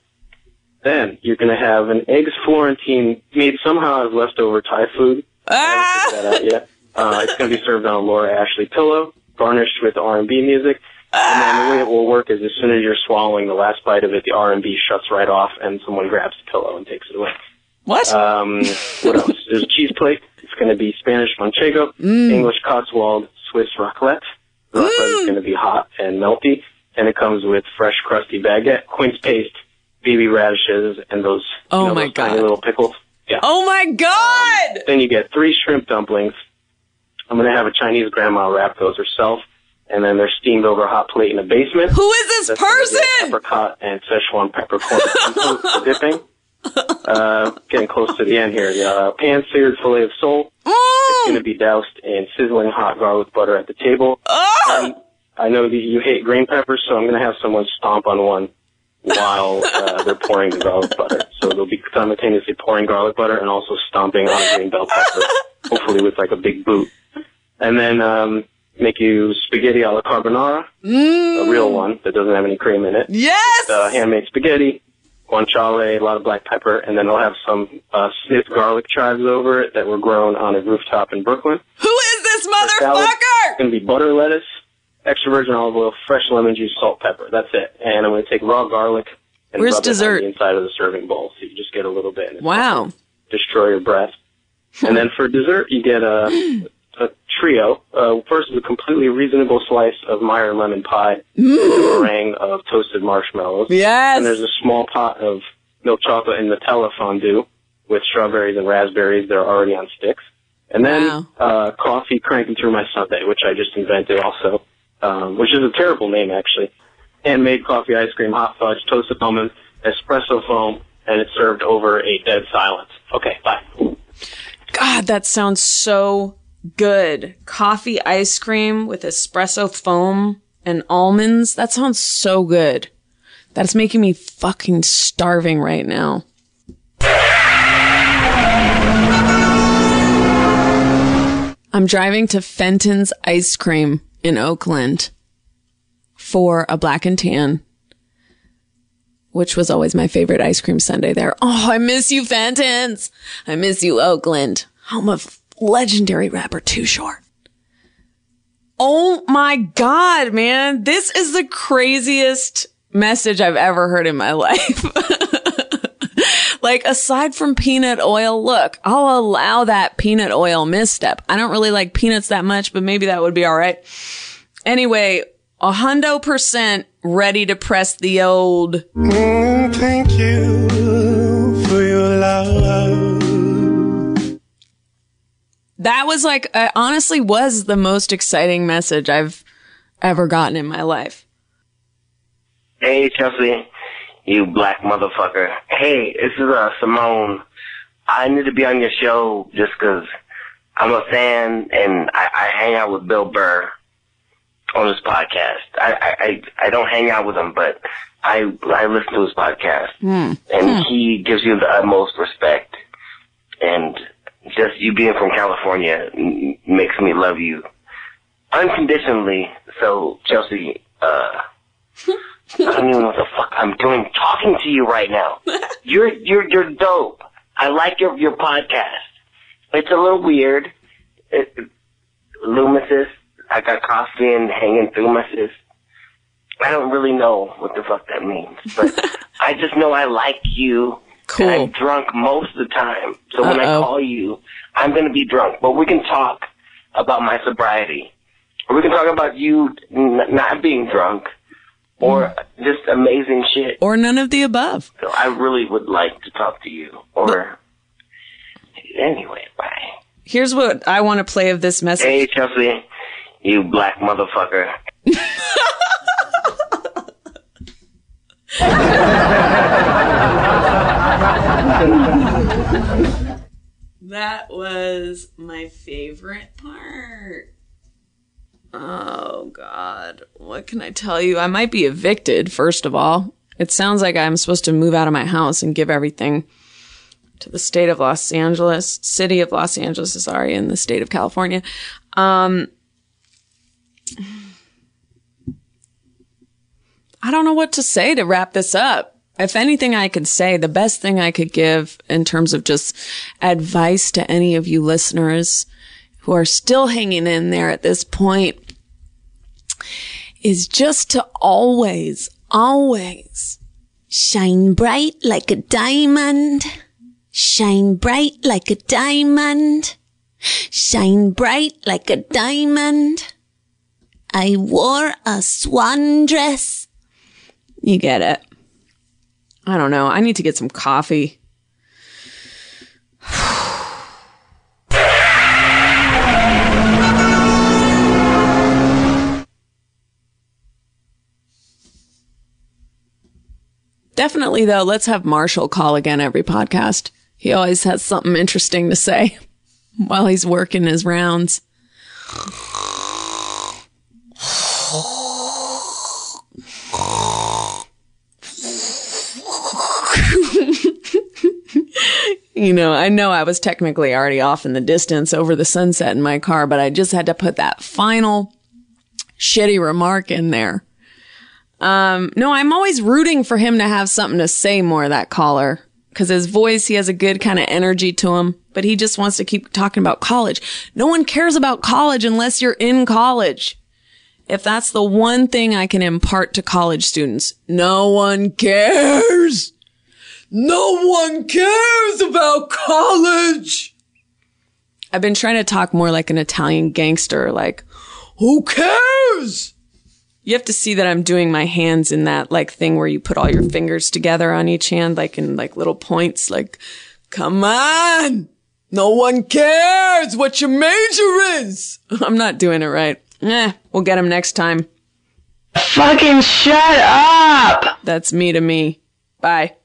Q: Then you're going to have an eggs Florentine made somehow out of leftover Thai food.
B: Ah!
Q: I haven't figured that out yet. Uh, it's going to be served on a Laura Ashley pillow, garnished with R&B music. And then the way it will work is as soon as you're swallowing the last bite of it, the R&B shuts right off and someone grabs the pillow and takes it away.
B: What?
Q: Um, what else? There's a cheese plate. It's going to be Spanish manchego,
B: Mm.
Q: English Cotswold, Swiss raclette. The raclette is going to be hot and melty, and it comes with fresh crusty baguette, quince paste, baby radishes, and those, you
B: Oh
Q: know,
B: my
Q: those tiny
B: God.
Q: little pickles. Yeah.
B: Oh my God.
Q: Then you get three shrimp dumplings. I'm going to have a Chinese grandma wrap those herself, and then they're steamed over a hot plate in the basement.
B: Who is this
Q: That's
B: person?
Q: Apricot and Szechuan peppercorn for dipping. Uh, getting close to the end here. The uh, pan-seared fillet of sole. It's going to be doused in sizzling hot garlic butter at the table. And I know that you hate green peppers, so I'm going to have someone stomp on one while uh, they're pouring the garlic butter. So they'll be simultaneously pouring garlic butter and also stomping on a green bell pepper, hopefully with like a big boot. And then um, make you spaghetti alla carbonara, a real one that doesn't have any cream in it.
B: Yes!
Q: Uh, handmade spaghetti, guanciale, a lot of black pepper, and then they'll have some uh, snipped garlic chives over it that were grown on a rooftop in Brooklyn.
B: Who is this motherfucker?
Q: It's going to be butter lettuce, extra virgin olive oil, fresh lemon juice, salt, pepper. That's it. And I'm going to take raw garlic and
B: Where's
Q: rub
B: dessert?
Q: it on the inside of the serving bowl, so you just get a little bit.
B: Wow.
Q: destroy your breath. and then for dessert, you get a, a trio. Uh, first is a completely reasonable slice of Meyer lemon pie with a meringue of toasted marshmallows.
B: Yes.
Q: And there's a small pot of milk chocolate and Nutella fondue with strawberries and raspberries that are already on sticks. And then uh, coffee cranking through my sundae, which I just invented also, um, which is a terrible name actually. Handmade coffee ice cream, hot fudge, toasted almonds, espresso foam, and it's served over a dead silence. Okay, bye.
B: God, that sounds so good. Coffee ice cream with espresso foam and almonds. That sounds so good. That's making me fucking starving right now. I'm driving to Fenton's Ice Cream in Oakland for a black and tan, which was always my favorite ice cream sundae there. Oh, I miss you, Fenton's. I miss you, Oakland, home of legendary rapper Too Short. Oh my God, man. This is the craziest message I've ever heard in my life. like aside from peanut oil, look, I'll allow that peanut oil misstep. I don't really like peanuts that much, but maybe that would be all right. Anyway, a hundo percent ready to press the old.
R: Mm, thank you
B: That was like, uh, honestly was the most exciting message I've ever gotten in my life.
S: Hey, Chelsea, you black motherfucker. Hey, this is uh, Simone. I need to be on your show just because I'm a fan, and I, I hang out with Bill Burr on his podcast. I, I, I don't hang out with him, but I I listen to his podcast,
B: Hmm.
S: and he gives you the utmost respect. And just you being from California m- makes me love you unconditionally. So Chelsea, uh, I don't even know what the fuck I'm doing talking to you right now. You're you're you're dope. I like your your podcast. It's a little weird. It, Loomis's. I got coffee and hanging Loomis's. I don't really know what the fuck that means, but I just know I like you.
B: Cool.
S: And I'm drunk most of the time, so when I call you, I'm gonna be drunk. But we can talk about my sobriety, or we can talk about you n- not being drunk, or mm. just amazing shit.
B: Or none of the above.
S: So I really would like to talk to you. Or anyway, bye.
B: Here's what I want to play of this message.
S: Hey Chelsea, you black motherfucker.
B: That was my favorite part. Oh, God. What can I tell you? I might be evicted, first of all. It sounds like I'm supposed to move out of my house and give everything to the state of Los Angeles, city of Los Angeles, sorry, in the state of California. Um, I don't know what to say to wrap this up. If anything I could say, the best thing I could give in terms of just advice to any of you listeners who are still hanging in there at this point is just to always, always
A: Shine bright like a diamond. Shine bright like a diamond. Shine bright like a diamond. I wore a swan dress.
B: You get it. I don't know. I need to get some coffee. Definitely, though, let's have Marshall call again every podcast. He always has something interesting to say while he's working his rounds. You know, I know I was technically already off in the distance over the sunset in my car, but I just had to put that final shitty remark in there. Um, no, I'm always rooting for him to have something to say more, that caller. Cause his voice, he has a good kind of energy to him, but he just wants to keep talking about college. No one cares about college unless you're in college. If that's the one thing I can impart to college students, no one cares. No one cares about college. I've been trying to talk more like an Italian gangster, like, who cares? You have to see that I'm doing my hands in that like thing where you put all your fingers together on each hand, like in like little points, like, come on. No one cares what your major is. I'm not doing it right. Eh, we'll get him next time.
T: Fucking shut up!
B: That's me to me. Bye.